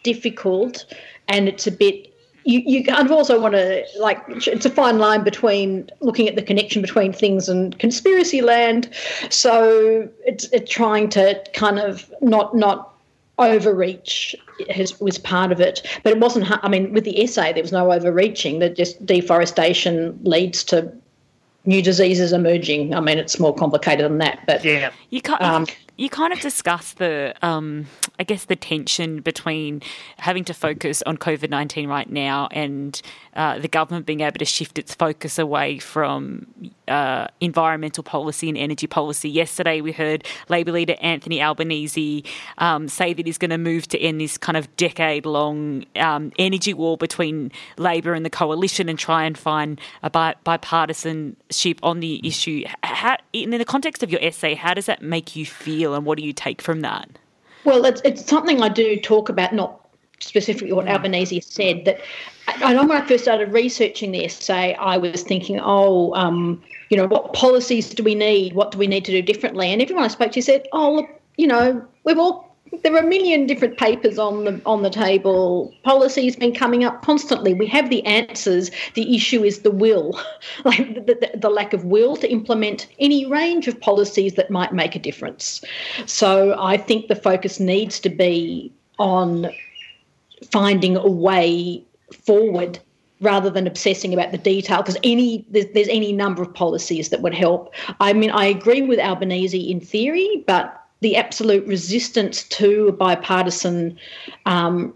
difficult and it's a bit you, you kind of also want to like it's a fine line between looking at the connection between things and conspiracy land. So it's, it's trying to kind of not not overreach has, was part of it. But it wasn't i mean with the essay there was no overreaching. That just deforestation leads to new diseases emerging i mean it's more complicated than that but Yeah. You kind Um, you kind of discuss the, um, I guess, the tension between having to focus on COVID nineteen right now and uh, the government being able to shift its focus away from uh, environmental policy and energy policy. Yesterday, we heard Labor leader Anthony Albanese um, say that he's going to move to end this kind of decade-long um, energy war between Labor and the coalition and try and find a bi- on the issue. How, in the context of your essay, how does that make you feel, and what do you take from that? Well, it's, it's something I do talk about, not specifically what Albanese said. That I, I know when I first started researching the essay, I was thinking, oh, um, you know, what policies do we need? What do we need to do differently? And everyone I spoke to said, oh, look, you know, we've all there are a million different papers on the on the table. Policy's been coming up constantly. We have the answers. The issue is the will, like the, the, the lack of will to implement any range of policies that might make a difference. So I think the focus needs to be on finding a way forward rather than obsessing about the detail because any there's, there's any number of policies that would help i mean i agree with albanese in theory but the absolute resistance to bipartisan um,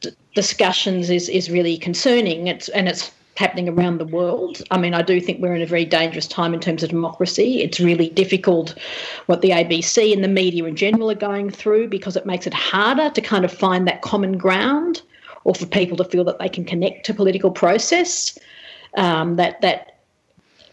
d- discussions is is really concerning it's and it's happening around the world. I mean, I do think we're in a very dangerous time in terms of democracy. It's really difficult what the ABC and the media in general are going through because it makes it harder to kind of find that common ground or for people to feel that they can connect to political process. Um, that that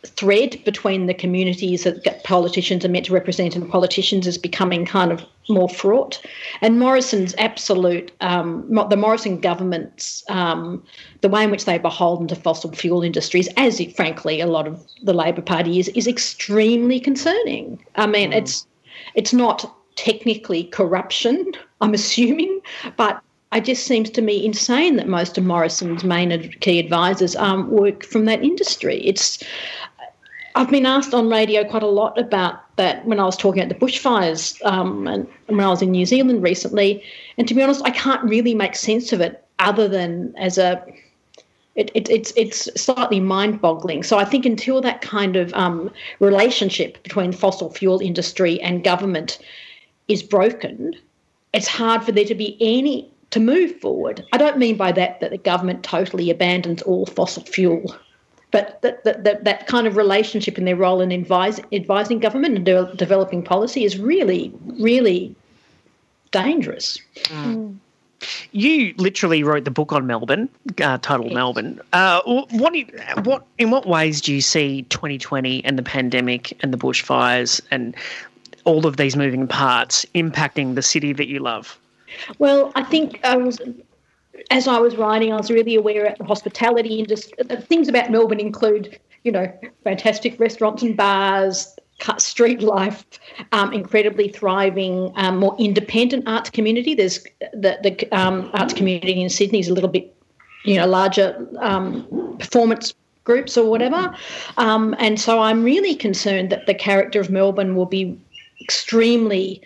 thread between the communities that politicians are meant to represent and politicians is becoming kind of more fraught. And Morrison's absolute, um, the Morrison government's, um, the way in which they're beholden to fossil fuel industries, as it, frankly a lot of the Labor Party is, is extremely concerning. I mean, it's it's not technically corruption, I'm assuming, but it just seems to me insane that most of Morrison's main key advisors um, work from that industry. It's I've been asked on radio quite a lot about that when I was talking about the bushfires um, and when I was in New Zealand recently. And to be honest, I can't really make sense of it other than as a it, it, it's it's slightly mind-boggling. So I think until that kind of um, relationship between fossil fuel industry and government is broken, it's hard for there to be any to move forward. I don't mean by that that the government totally abandons all fossil fuel, but that that, that, that kind of relationship and their role in advise, advising government and de- developing policy is really really dangerous. You literally wrote the book on Melbourne, uh, titled Melbourne. Uh, what, do you, what, in what ways do you see 2020 and the pandemic and the bushfires and all of these moving parts impacting the city that you love? Well, I think I was, as I was writing, I was really aware of the hospitality industry. The things about Melbourne include, you know, fantastic restaurants and bars, cut- street life, um, incredibly thriving, um, more independent arts community. There's the the um, arts community in Sydney is a little bit, you know, larger um, performance groups or whatever, um, and so I'm really concerned that the character of Melbourne will be extremely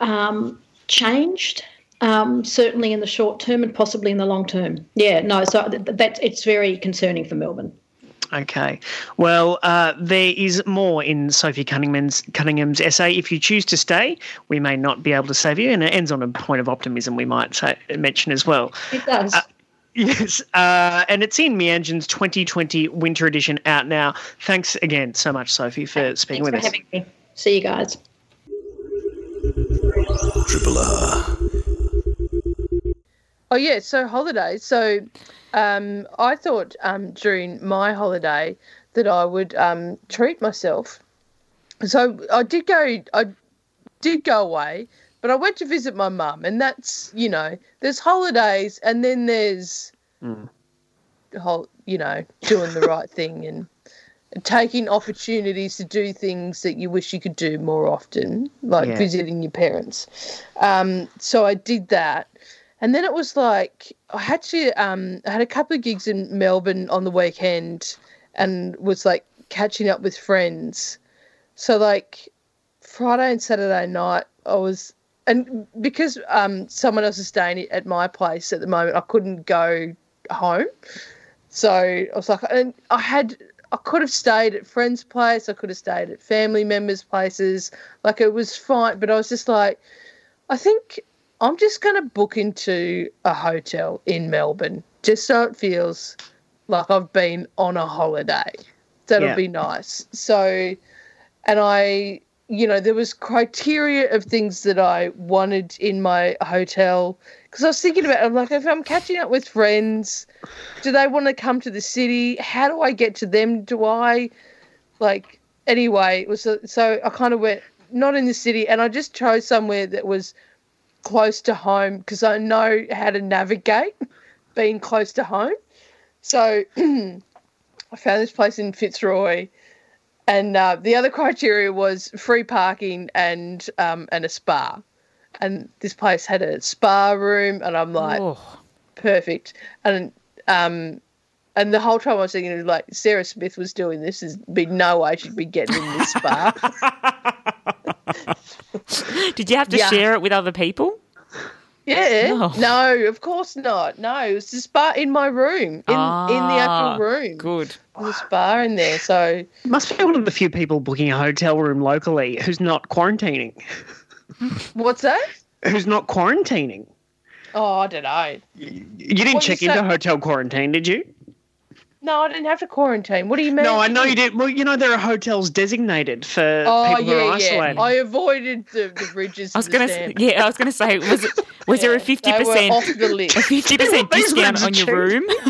um, changed. Um, certainly in the short term and possibly in the long term. Yeah, no, so that's it's very concerning for Melbourne. Okay. Well, uh, there is more in Sophie Cunningham's, Cunningham's essay. If you choose to stay, we may not be able to save you. And it ends on a point of optimism, we might say, mention as well. It does. Uh, Yes, uh, and it's in Meanjin's 2020 Winter Edition out now. Thanks again so much, Sophie, for speaking Thanks with for us. having me. See you guys. Triple R. Oh yeah, so holidays. So um, I thought um, during my holiday that I would um, treat myself. So I did go. I did go away, but I went to visit my mum, and that's you know, there's holidays, and then there's the whole you know doing the right thing and taking opportunities to do things that you wish you could do more often, like Yeah. visiting your parents. Um, so I did that. And then it was like I had to um I had a couple of gigs in Melbourne on the weekend and was like catching up with friends. So like Friday and Saturday night I was and because um someone else is staying at my place at the moment I couldn't go home. So I was like and I had I could have stayed at friends' place, I could have stayed at family members' places. Like it was fine, but I was just like I think I'm just going to book into a hotel in Melbourne just so it feels like I've been on a holiday. That'll Yeah. be nice. So, and I, you know, there was criteria of things that I wanted in my hotel because I was thinking about. I'm like, if I'm catching up with friends, do they want to come to the city? How do I get to them? Do I, like, anyway? It was so, so I kind of went not in the city, and I just chose somewhere that was close to home because I know how to navigate being close to home. So I found this place in Fitzroy, and uh, the other criteria was free parking and um, and a spa. And this place had a spa room, and I'm like, Oh, perfect. And um, and the whole time I was thinking, like Sarah Smith was doing this, there's be no way she'd be getting in this spa. did you have to Yeah. share it with other people? Yeah. No. No. of course not. No, it was the spa in my room, in in the Ah, actual room. Good. There's a spa in there. So Must be one of the few people booking a hotel room locally who's not quarantining. what's that? Who's not quarantining? Oh, I don't know. You didn't What check you into say- hotel quarantine, did you? No, I didn't have to quarantine. What do you mean? No, I know you didn't. Well, you know there are hotels designated for Oh people who are yeah, isolated. yeah. I avoided the, the bridges. I was gonna, stamp. yeah, I was gonna say, was it, was there a fifty percent off the list. a fifty percent These discount on your room?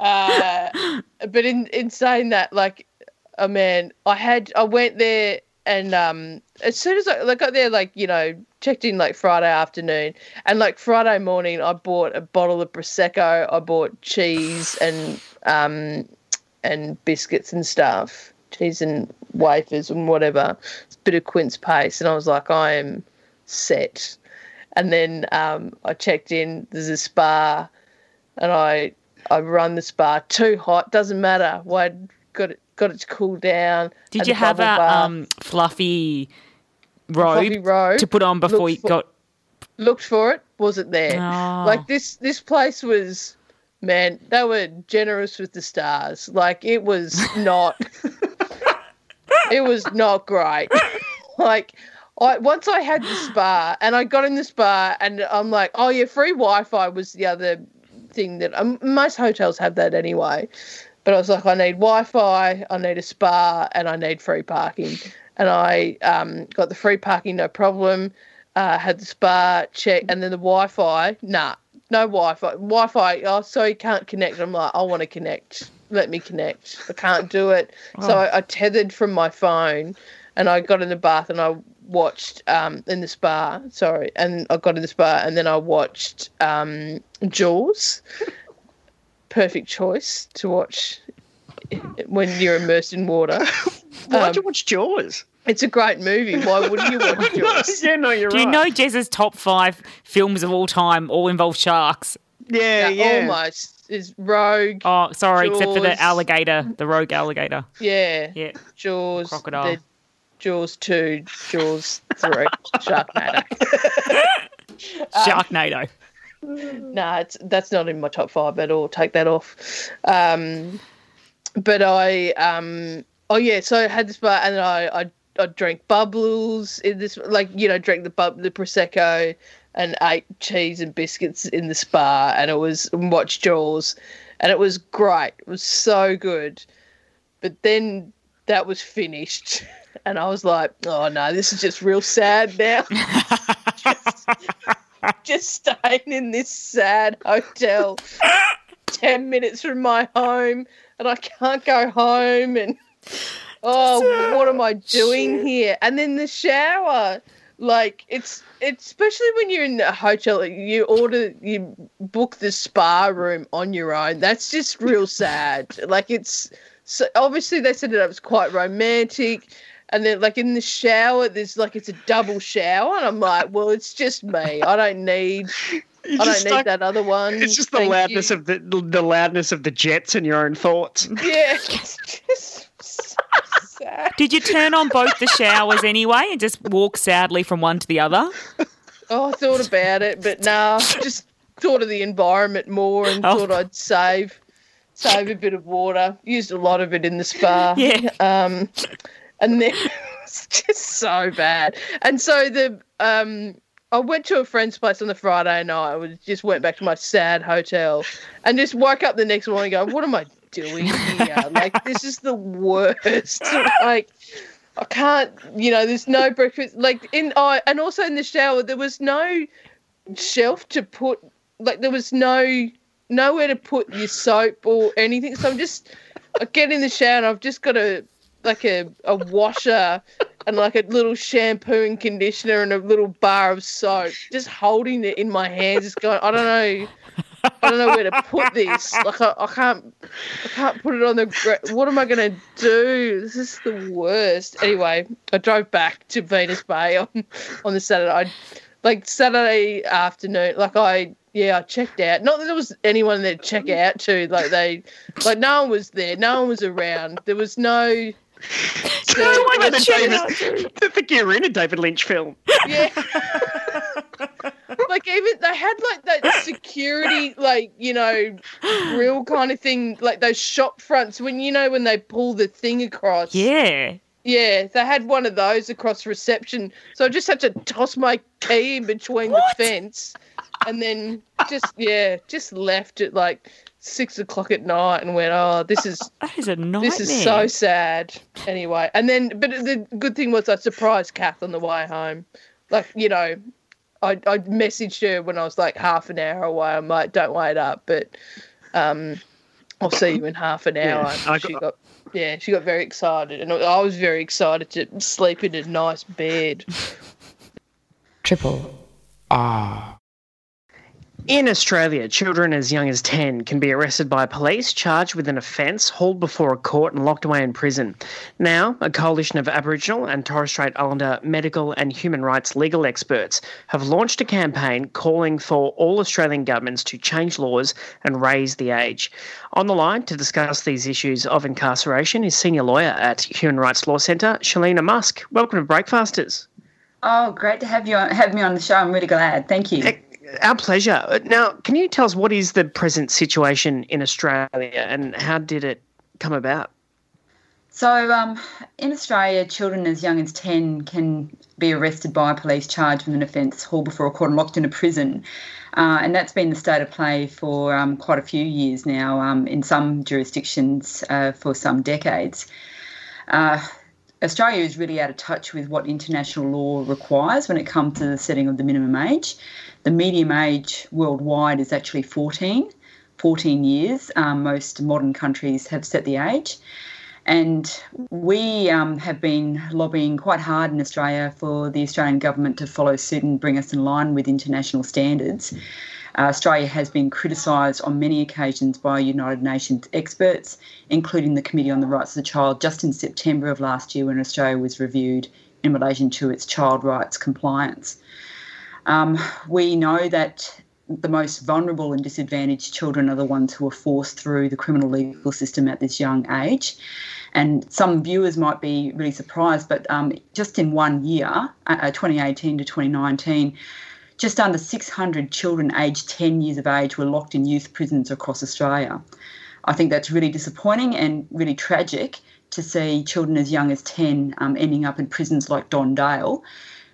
uh, but in in saying that, like, oh man, I had I went there and um as soon as I, I got there, like you know, checked in like Friday afternoon, and like Friday morning, I bought a bottle of prosecco, I bought cheese and um and biscuits and stuff, cheese and wafers and whatever, a bit of quince paste, and I was like, I am set. And then um, I checked in. There's a spa, and I I run the spa too hot. Doesn't matter. I'd got it got it to cool down. Did you have a um, fluffy robe fluffy robe to put on before you for- got? looked for it, wasn't there. Oh. Like this this place was man, they were generous with the stars. Like it was not it was not great. like I once I had the spa and I got in the spa and I'm like, oh yeah, free Wi-Fi was the other thing that um, most hotels have that anyway. But I was like, I need Wi-Fi, I need a spa, and I need free parking. And I um, got the free parking, no problem. Uh, had the spa check, and then the Wi-Fi, nah, no Wi-Fi. Wi-Fi, oh, so you can't connect. I'm like, I want to connect. Let me connect. I can't do it. So I, I tethered from my phone, and I got in the bath and I watched um, in the spa. Sorry, and I got in the spa, and then I watched um, Jaws. Perfect choice to watch when you're immersed in water. Why'd you Um, watch Jaws? It's a great movie. Why wouldn't you watch Jaws? yeah, no, you're Do right. you know Gez's top five films of all time all involve sharks? yeah, Yeah, yeah. almost is Rogue. Oh, sorry, except for the alligator, the rogue alligator. Yeah, Yeah. Jaws. Crocodile. Jaws two, Jaws three, Sharknado. Sharknado. Nah, it's that's not in my top five at all. Take that off. Um, but I um oh yeah, so I had this bar and I I, I drank bubbles in this like you know drank the bub the prosecco and ate cheese and biscuits in the spa and it was and watched Jaws and it was great. It was so good. But then that was finished and I was like, oh no, this is just real sad now. just staying in this sad hotel. 10 minutes from my home and I can't go home and oh what am I doing here? And then the shower. Like it's it's especially when you're in a hotel you order you book the spa room on your own. That's just real sad. Like it's so obviously they set it up as quite romantic and then like in the shower there's like it's a double shower and i'm like well it's just me i don't need You I don't need stuck- that other one. It's just the loudness you. of the the loudness of the jets and your own thoughts. Yeah, it's just so sad. Did you turn on both the showers anyway and just walk sadly from one to the other? Oh, I thought about it, but no, just thought of the environment more and Oh. thought I'd save save a bit of water. Used a lot of it in the spa. Yeah. Um, and then it's just so bad. And so the um. I went to a friend's place on the Friday night. I just went back to my sad hotel, and just woke up the next morning. Going, what am I doing here? Like this is the worst. like I can't, you know, there's no breakfast. Like in, I and also in the shower, there was no shelf to put, like there was no nowhere to put your soap or anything. So I'm just, I get in the shower and I've just got a like a, a washer and like a little shampoo and conditioner and a little bar of soap, just holding it in my hands, just going, I don't know. I don't know where to put this. Like I, I can't, I can't put it on the. gra- What am I going to do? This is the worst. Anyway, I drove back to Venus Bay on, on the Saturday. I, like Saturday afternoon. Like I, yeah, I checked out. Not that there was anyone there to check out to. Like they, like no one was there. No one was around. There was no. It's like the David, I think you're in a David Lynch film. Yeah. like even they had like that security, like you know, grill kind of thing, like those shop fronts when you know when they pull the thing across. Yeah. Yeah, they had one of those across reception, so I just had to toss my key in between the fence, and then just yeah, just left it like six o'clock at night and went, oh, this is That is a nightmare. this is so sad. Anyway, and then, but the good thing was I surprised Kath on the way home. Like, you know, I, I messaged her when I was like half an hour away. I'm like, don't wait up, but um, I'll see you in half an hour. Yeah, I And she got, yeah, she got very excited, and I was very excited to sleep in a nice bed. Triple R. In Australia, children as young as 10 can be arrested by police, charged with an offence, hauled before a court, and locked away in prison. Now, a coalition of Aboriginal and Torres Strait Islander medical and human rights legal experts have launched a campaign calling for all Australian governments to change laws and raise the age. On the line to discuss these issues of incarceration is senior lawyer at Human Rights Law Centre, Shahleena Musk. Welcome to Breakfasters. Oh, great to have you on, have me on the show. I'm really glad. Thank you. Our pleasure. Now, can you tell us what is the present situation in Australia and how did it come about? So, um, in Australia, children as young as 10 can be arrested by police, charged with an offence, hauled before a court, and locked in a prison. Uh, and that's been the state of play for um, quite a few years now, um, in some jurisdictions uh, for some decades. Uh, Australia is really out of touch with what international law requires when it comes to the setting of the minimum age. The medium age worldwide is actually 14, 14 years. Um, most modern countries have set the age. And we um, have been lobbying quite hard in Australia for the Australian government to follow suit and bring us in line with international standards. Uh, Australia has been criticised on many occasions by United Nations experts, including the Committee on the Rights of the Child, just in September of last year when Australia was reviewed in relation to its child rights compliance. Um, we know that the most vulnerable and disadvantaged children are the ones who are forced through the criminal legal system at this young age. And some viewers might be really surprised, but um, just in one year, uh, 2018 to 2019, just under 600 children aged 10 years of age were locked in youth prisons across Australia. I think that's really disappointing and really tragic to see children as young as 10 um, ending up in prisons like Don Dale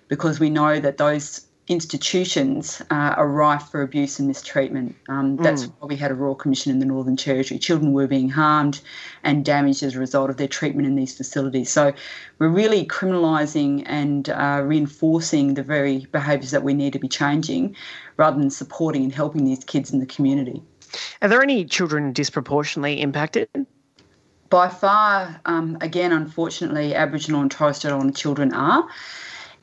because we know that those institutions uh, are rife for abuse and mistreatment. Um, that's Mm. why we had a Royal Commission in the Northern Territory. Children were being harmed and damaged as a result of their treatment in these facilities. So we're really criminalising and uh, reinforcing the very behaviours that we need to be changing rather than supporting and helping these kids in the community. Are there any children disproportionately impacted? By far, um, again, unfortunately, Aboriginal and Torres Strait Islander children are.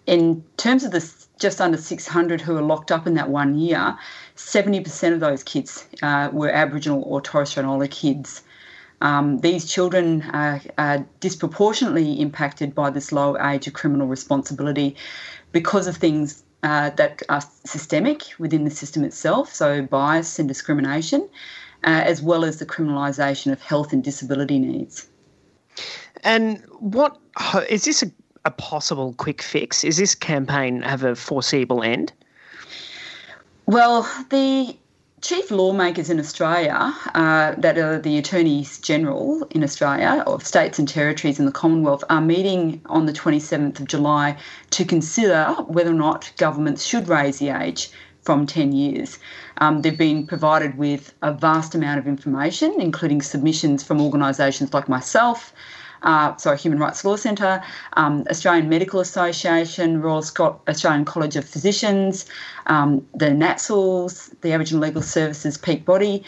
In terms of the just under 600 who were locked up in that one year, 70% of those kids uh, were Aboriginal or Torres Strait Islander kids. Um, these children are, are disproportionately impacted by this low age of criminal responsibility because of things uh, that are systemic within the system itself, so bias and discrimination, uh, as well as the criminalisation of health and disability needs. And what is this a, a possible quick fix? Is this campaign have a foreseeable end? Well, the chief lawmakers in Australia, uh, that are the attorneys general in Australia of states and territories in the Commonwealth, are meeting on the 27th of July to consider whether or not governments should raise the age from 10 years. Um, they've been provided with a vast amount of information, including submissions from organisations like myself, uh, sorry, Human Rights Law Centre, um, Australian Medical Association, Royal Scot- Australian College of Physicians, um, the NATSILS, the Aboriginal Legal Services Peak Body,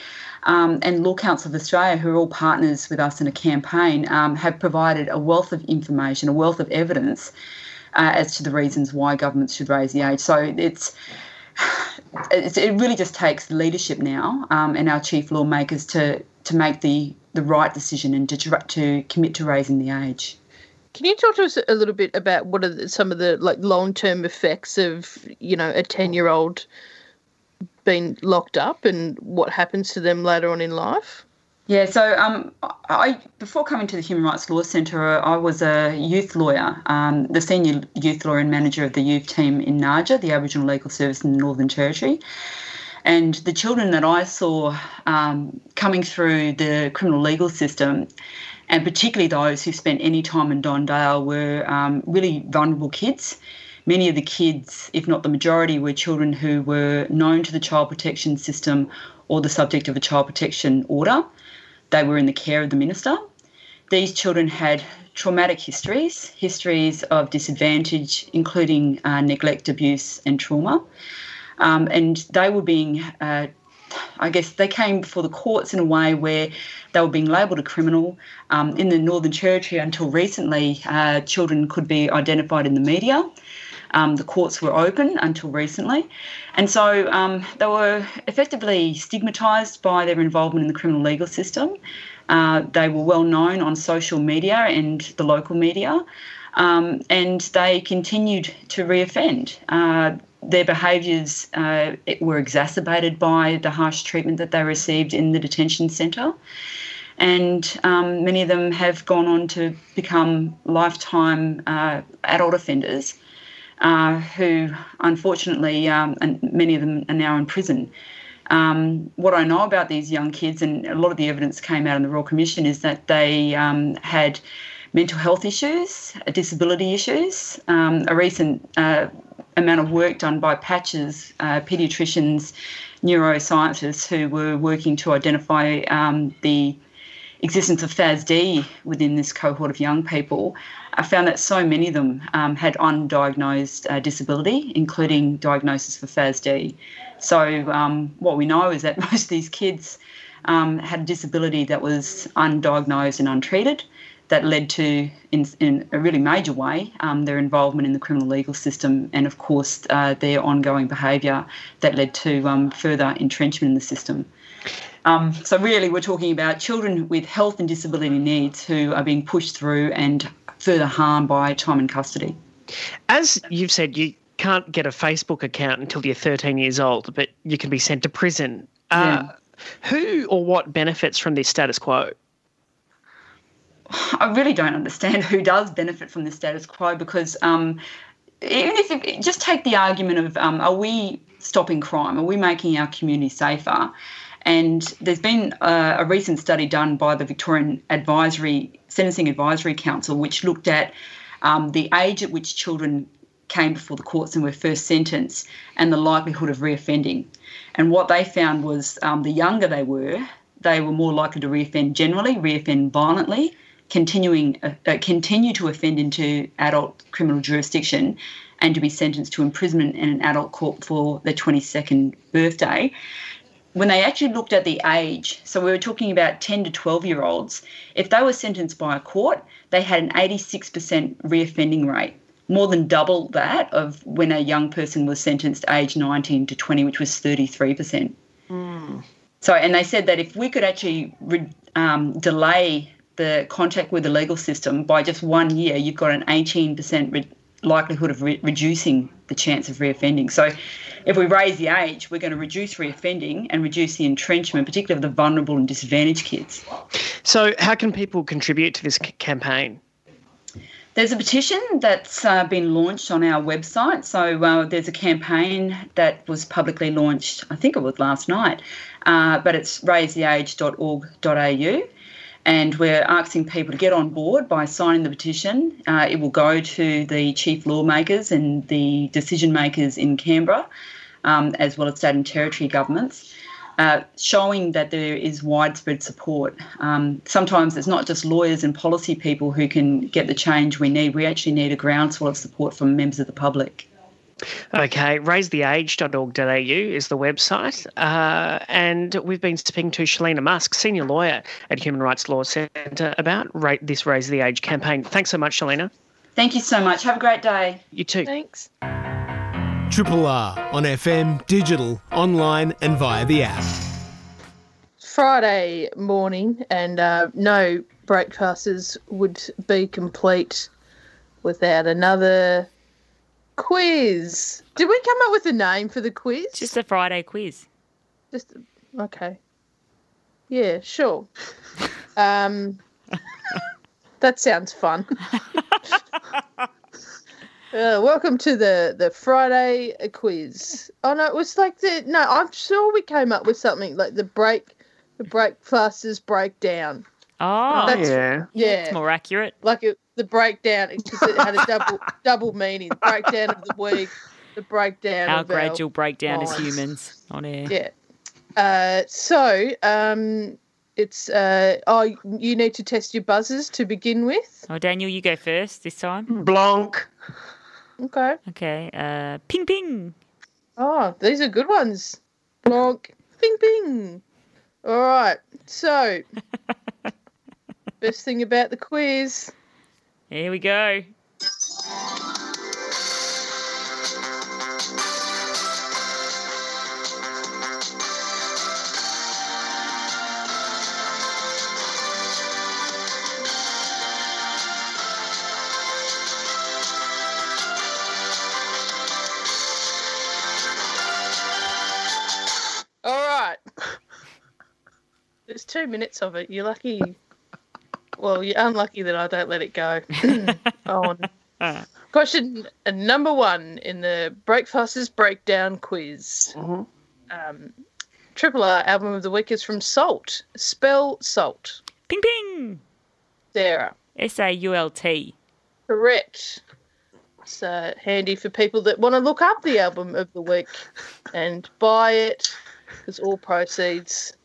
um, and Law Council of Australia, who are all partners with us in a campaign, um, have provided a wealth of information, a wealth of evidence uh, as to the reasons why governments should raise the age. So it's it really just takes leadership now um, and our chief lawmakers to to make the the right decision and to to commit to raising the age. Can you talk to us a little bit about what are the, some of the like long term effects of you know a ten year old being locked up and what happens to them later on in life? Yeah, so um, I before coming to the Human Rights Law Centre, I was a youth lawyer, um, the senior youth lawyer and manager of the youth team in NAAJA, the Aboriginal Legal Service in the Northern Territory. And the children that I saw um, coming through the criminal legal system, and particularly those who spent any time in Don Dale, were um, really vulnerable kids. Many of the kids, if not the majority, were children who were known to the child protection system or the subject of a child protection order. They were in the care of the minister. These children had traumatic histories, histories of disadvantage, including uh, neglect, abuse, and trauma. Um, and they were being, uh, I guess, they came before the courts in a way where they were being labelled a criminal. Um, in the Northern Territory, until recently, uh, children could be identified in the media. um, the courts were open until recently. And so um, they were effectively stigmatised by their involvement in the criminal legal system. Uh, they were well known on social media and the local media, um, and they continued to reoffend. Uh, their behaviours uh, were exacerbated by the harsh treatment that they received in the detention centre. And um, many of them have gone on to become lifetime uh, adult offenders uh, who, unfortunately, um, and many of them are now in prison. Um, what I know about these young kids, and a lot of the evidence came out in the Royal Commission, is that they um, had mental health issues, disability issues. Um, a recent uh, amount of work done by Patches, uh, paediatricians, neuroscientists who were working to identify um, the existence of FASD within this cohort of young people, I found that so many of them um, had undiagnosed uh, disability, including diagnosis for FASD. So, um, what we know is that most of these kids um, had a disability that was undiagnosed and untreated that led to, in, in a really major way, um, their involvement in the criminal legal system and, of course, uh, their ongoing behaviour that led to um, further entrenchment in the system. Um, so, really, we're talking about children with health and disability needs who are being pushed through and further harmed by time in custody. As you've said, you can't get a Facebook account until you're 13 years old, but you can be sent to prison. Uh, Yeah. Who or what benefits from this status quo? I really don't understand who does benefit from the status quo because um, even if you just take the argument of um, are we stopping crime? Are we making our community safer? And there's been a, a recent study done by the Victorian Advisory Sentencing Advisory Council, which looked at um, the age at which children came before the courts and were first sentenced and the likelihood of reoffending. And what they found was um, the younger they were, they were more likely to reoffend generally, reoffend violently, continuing uh, uh, continue to offend into adult criminal jurisdiction, and to be sentenced to imprisonment in an adult court for their 22nd birthday. When they actually looked at the age, so we were talking about 10 to 12 year olds, if they were sentenced by a court, they had an 86% reoffending rate, more than double that of when a young person was sentenced age 19 to 20, which was 33%. So, and they said that if we could actually re, um, delay the contact with the legal system by just one year, you've got an 18% re- likelihood of re- reducing the chance of reoffending. So, if we raise the age, we're going to reduce reoffending and reduce the entrenchment, particularly of the vulnerable and disadvantaged kids. So, how can people contribute to this c- campaign? There's a petition that's uh, been launched on our website. So uh, there's a campaign that was publicly launched, I think it was last night, uh, but it's raisetheage.org.au. And we're asking people to get on board by signing the petition. Uh, it will go to the chief lawmakers and the decision makers in Canberra, um, as well as state and territory governments uh, showing that there is widespread support. Um, sometimes it's not just lawyers and policy people who can get the change we need. We actually need a groundswell of support from members of the public. Okay, raisetheage.org.au is the website. Uh, and we've been speaking to Shahleena Musk, senior lawyer at Human Rights Law Centre, about ra- this Raise the Age campaign. Thanks so much, Shahleena. Thank you so much. Have a great day. You too. Thanks. Triple R on FM, digital, online, and via the app. Friday morning, and uh, no breakfasts would be complete without another quiz. Did we come up with a name for the quiz? Just a Friday quiz. Just okay. Yeah, sure. um, that sounds fun. Uh, welcome to the the Friday quiz. Oh no, it was like the no. I'm sure we came up with something like the break, the break breakfasters breakdown. Oh, That's- yeah. Yeah, it's more accurate. like it, the breakdown because it had a double double meaning. Breakdown of the week, the breakdown Our of gradual breakdown as humans on air. Yeah. Uh, so um, it's uh, oh, you need to test your buzzers to begin with. Oh, Daniel, you go first this time. Blanc. Okay. Okay. Uh, ping ping. Oh, these are good ones. Blanc. Ping ping. All right. So, best thing about the quiz. Here we go. All right. There's two minutes of it. You're lucky. Well, you're unlucky that I don't let it go. on. Question number one in the Breakfasters Breakdown quiz. Um, Triple R album of the week is from Sault. Spell Sault. Ping ping. Sarah. S A U L T. Correct. It's uh, handy for people that want to look up the album of the week and buy it because all proceeds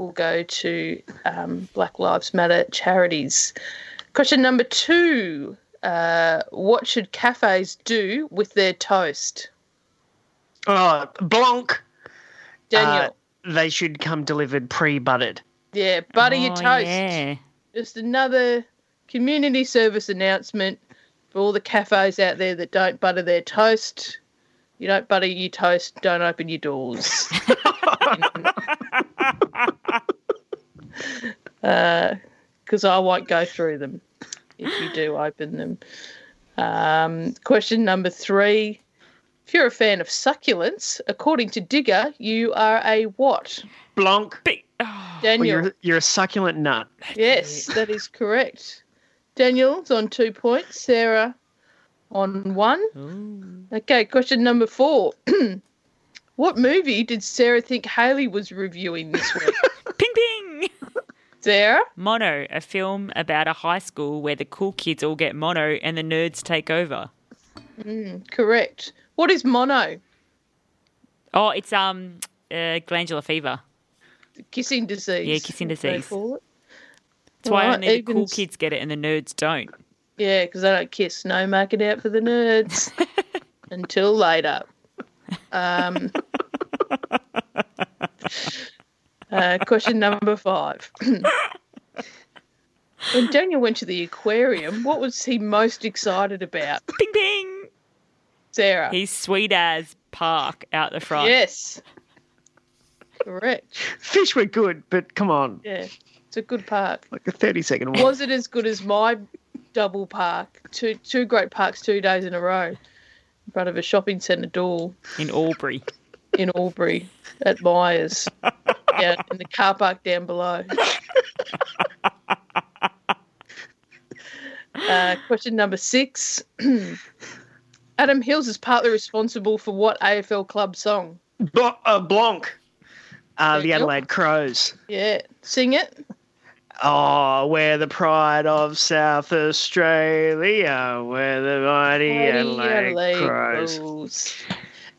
will go to um, Black Lives Matter charities. Question number two uh, What should cafes do with their toast? Oh, Blanc. Daniel. Uh, they should come delivered pre-buttered. yeah, butter your Oh, toast. Yeah. Just another community service announcement for all the cafes out there that don't butter their toast. You don't butter your toast, don't open your doors. Because I won't go through them if you do open them. Um, question number three. If you're a fan of succulents, according to Digger, you are a what? Blanc. Big, Well, Daniel. you're, you're a succulent nut. Yes, that is correct. Daniel's on two points. Sarah on one. Okay, question number four. what movie did Sarah think Haley was reviewing this week? ping ping. Sarah? Mono, a film about a high school where the cool kids all get mono and the nerds take over. Correct. What is mono? Oh, it's um uh, glandular fever. Kissing disease. Yeah, kissing they disease. call it. That's why Right, only the cool s- kids get it and the nerds don't. Yeah, because they don't kiss. No market out for the nerds until later. Um, uh, question number five. when Daniel went to the aquarium, what was he most excited about? Ping ping. Sarah. He's sweet as park out the front. Yes. Correct. Fish were good, but come on, Yeah. It's a good park. like a thirty-second one. Was it as good as my double park? Two two great parks two days in a row. In front of a shopping centre door. In Albury. In Albury at Myers. yeah, in the car park down below. Uh, question number six. Adam Hills is partly responsible for what AFL club song? Bl- uh, Blanc. Uh, the? Adelaide Crows. Yeah, sing it. Oh, we're the pride of South Australia. We're the mighty Adelaide, Crows. Crows.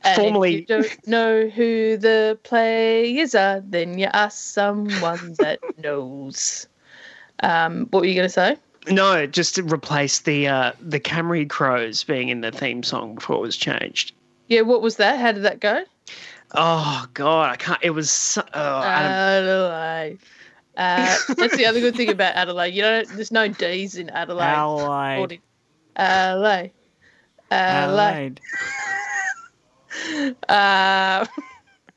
And Formerly- if you don't know who the players are, then you ask someone that knows. Um, what were you going to say? No, just to replace the uh, the Camry Crows being in the theme song before it was changed. Yeah, what was that? How did that go? Oh God, I can't. It was. so- Oh, Adelaide. Uh, that's the other good thing about Adelaide. You don't. There's no D's in Adelaide. Adelaide. Adelaide. Adelaide. Uh,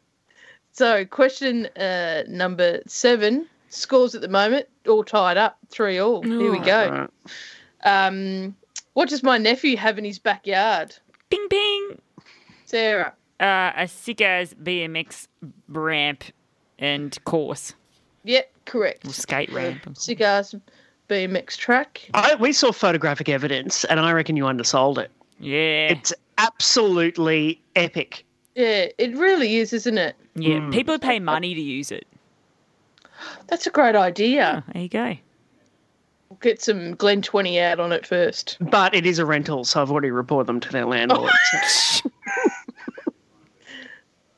so, question uh, number seven. Scores at the moment all tied up, three all. Here we go. Um, what does my nephew have in his backyard? Ping ping. Sarah. Uh, a sick as BMX ramp and course. Yep, correct. Or skate ramp. Cigars BMX track. I, we saw photographic evidence, and I reckon you undersold it. Yeah. It's absolutely epic. Yeah, it really is, isn't it? yeah. People pay money to use it. That's a great idea. There you go. We'll get some Glen 20 out on it first. But it is a rental, so I've already reported them to their landlord.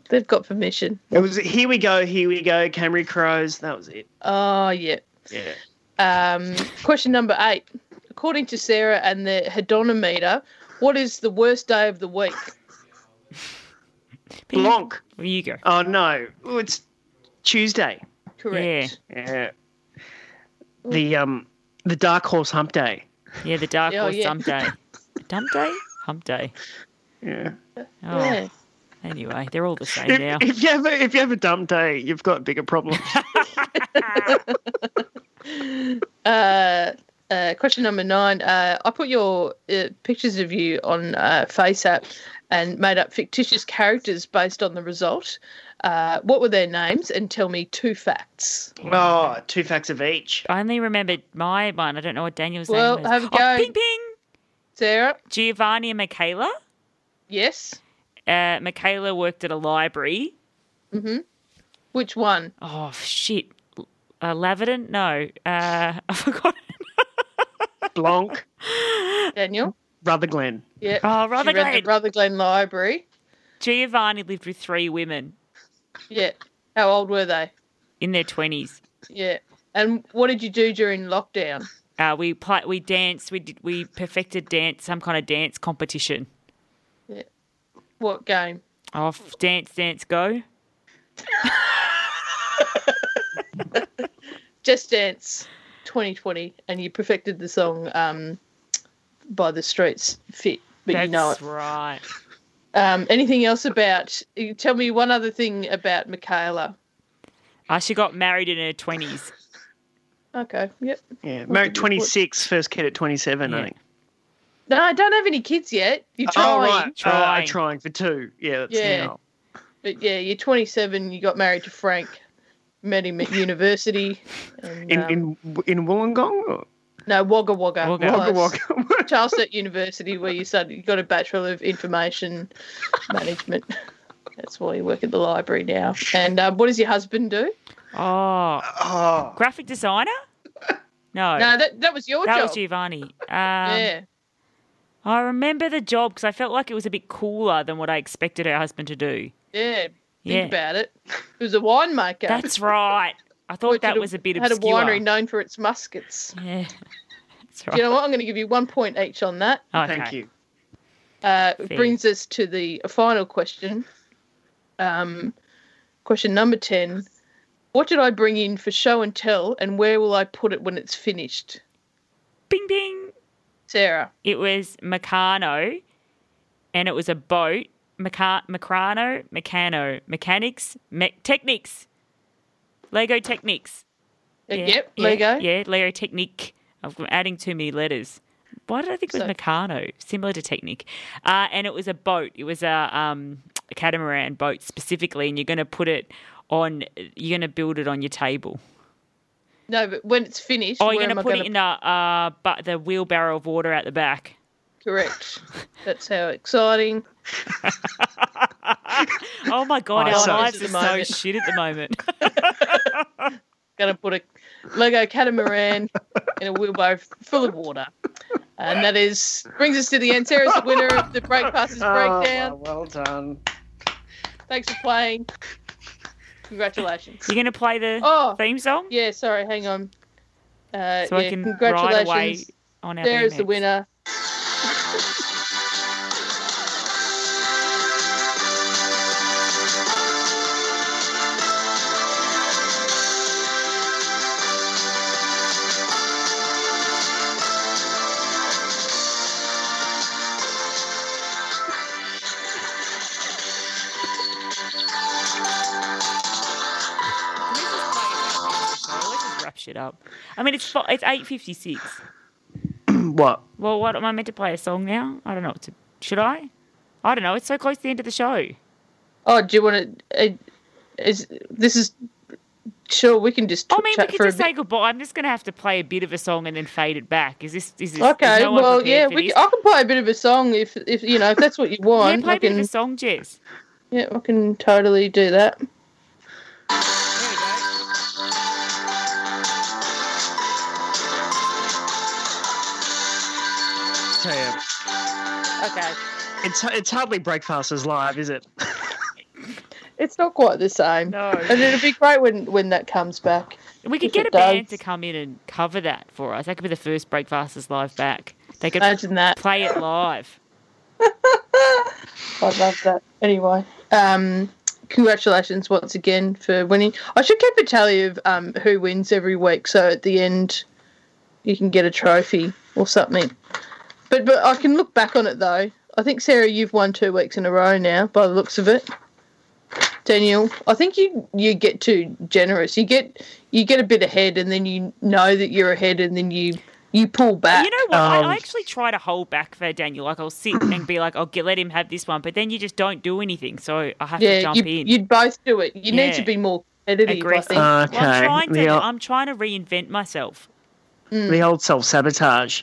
They've got permission. it was here we go, here we go, Camry Crows. That was it. Oh, yeah. Yeah. Um, question number eight. According to Sarah and the hedonometer, what is the worst day of the week? Blanc. There you go. Oh no, Oh, it's Tuesday. Correct. Yeah. The um the Dark Horse Hump Day. Yeah, the dark Oh, horse yeah. dump day. Dump day? Hump day. Yeah. Oh, Yeah. Anyway, they're all the same If, now. if you have a, if you have a dump day, you've got bigger problems. Uh, uh, question number nine. Uh, I put your uh, pictures of you on uh, FaceApp and made up fictitious characters based on the result. Uh, what were their names? And tell me two facts. Oh, two facts of each. I only remembered my one. I don't know what Daniel's Well, name was. Well, have a Oh, go. ping ping. Sarah? Giovanni and Michaela. Yes. Uh, Michaela worked at a library. Mm-hmm. Which one? Oh shit. Uh, Laverton? No. Uh, I forgot. Blanc, Daniel? brother Rutherglen. Yeah. Oh, She read Rutherglen. the Rutherglen Library. Giovanni lived with three women Yeah. How old were they? in their twenties. Yeah. And what did you do during lockdown? Uh, we play, we danced. We did, we perfected dance, some kind of dance competition. Yeah. What game? Oh, dance, dance, go! Just Dance 2020, and you perfected the song um, by the Streets Fit, but That's you know it. right. Um, anything else about? Tell me one other thing about Michaela. Uh, she got married in her twenties. Okay. Yep. Yeah, married 26, first kid at 27, I think. No, I don't have any kids yet. You're Oh, trying. right. Trying. Uh, trying for two. Yeah, that's Yeah. now. But yeah, you're 27. You got married to Frank. Met him at university. And, In, um, in, in Wollongong? Or? no, Wagga Wagga. Wagga. Wagga Wagga. Charles Sturt University, where you studied. You got a Bachelor of Information Management. That's why you work at the library now. And um, what does your husband do? Oh, oh. graphic designer? No, No, that that was your that job. was Giovanni. Um, yeah. I remember the job because I felt like it was a bit cooler than what I expected her husband to do. Yeah. Think Yeah. about it. It was a winemaker. That's right. I thought that at was a bit Had obscure. a winery known for its muscats. Yeah, that's right. You know what? I'm going to give you one point each on that. Okay. Thank you. Uh, Fair. brings us to the final question. Um, question number 10. What did I bring in for show and tell, and where will I put it when it's finished? Bing bing. Sarah. It was Meccano, and it was a boat. Meca- Meccano, Meccano, mechanics, me- techniques, Lego techniques. Uh, Yeah, Yep, yeah, Lego. Yeah, Lego Technic. I'm adding too many letters. Why did I think it was So- Meccano? Similar to Technic. Uh, and it was a boat. It was a, um, a catamaran boat specifically, and you're going to put it on, you're going to build it on your table. No, but when it's finished, Oh, you're going to put gonna it in the, uh, but the wheelbarrow of water at the back. Correct. That's how exciting. Oh my God, Oh, our lives are so shit at the moment. Going to put a Lego catamaran in a wheelbarrow full of water. And that is brings us to the end. Sarah's the winner of the Breakfasters Breakdown. Oh, well done. Thanks for playing. Congratulations. You're going to play the Oh, theme song? yeah, sorry, hang on. Uh, So yeah, I can ride congratulations. away on our Sarah's the BMX. winner. Shit up. I mean, it's it's eight fifty six. what? Well, what am I meant to play a song now? I don't know. What to, should I? I don't know. It's so close to the end of the show. Oh, do you want to? Uh, is this is sure we can just I mean, we chat could for a just bit. say goodbye. I'm just going to have to play a bit of a song and then fade it back. Is this? Is this? Okay, is no well, yeah, we, this? I can play a bit of a song if, if you know, if that's what you yeah, want. play I a bit of a song, Jess. yeah, I can totally do that. Tell Okay, it's it's hardly Breakfasters live, is it? it's not quite the same, No. and it'll be great when when that comes back. We could get it a band to come in and cover that for us. That could be the first Breakfasters live back. They could Imagine that. play it live. I'd love that. Anyway, um, congratulations once again for winning. I should keep a tally of um, who wins every week, so at the end you can get a trophy or something. But but I can look back on it though. I think Sarah, you've won two weeks in a row now, by the looks of it. Daniel, I think you you get too generous. You get you get a bit ahead, and then you know that you're ahead, and then you you pull back. You know what? I, Um, I actually try to hold back for Daniel. Like I'll sit and be like, "I'll get, let him have this one," but then you just don't do anything, so I have to yeah, jump you, in. you'd both do it. You need to be more competitive. Aggressive. I think. Well, I'm Okay, trying to. the ol- I'm trying to reinvent myself. The old self sabotage.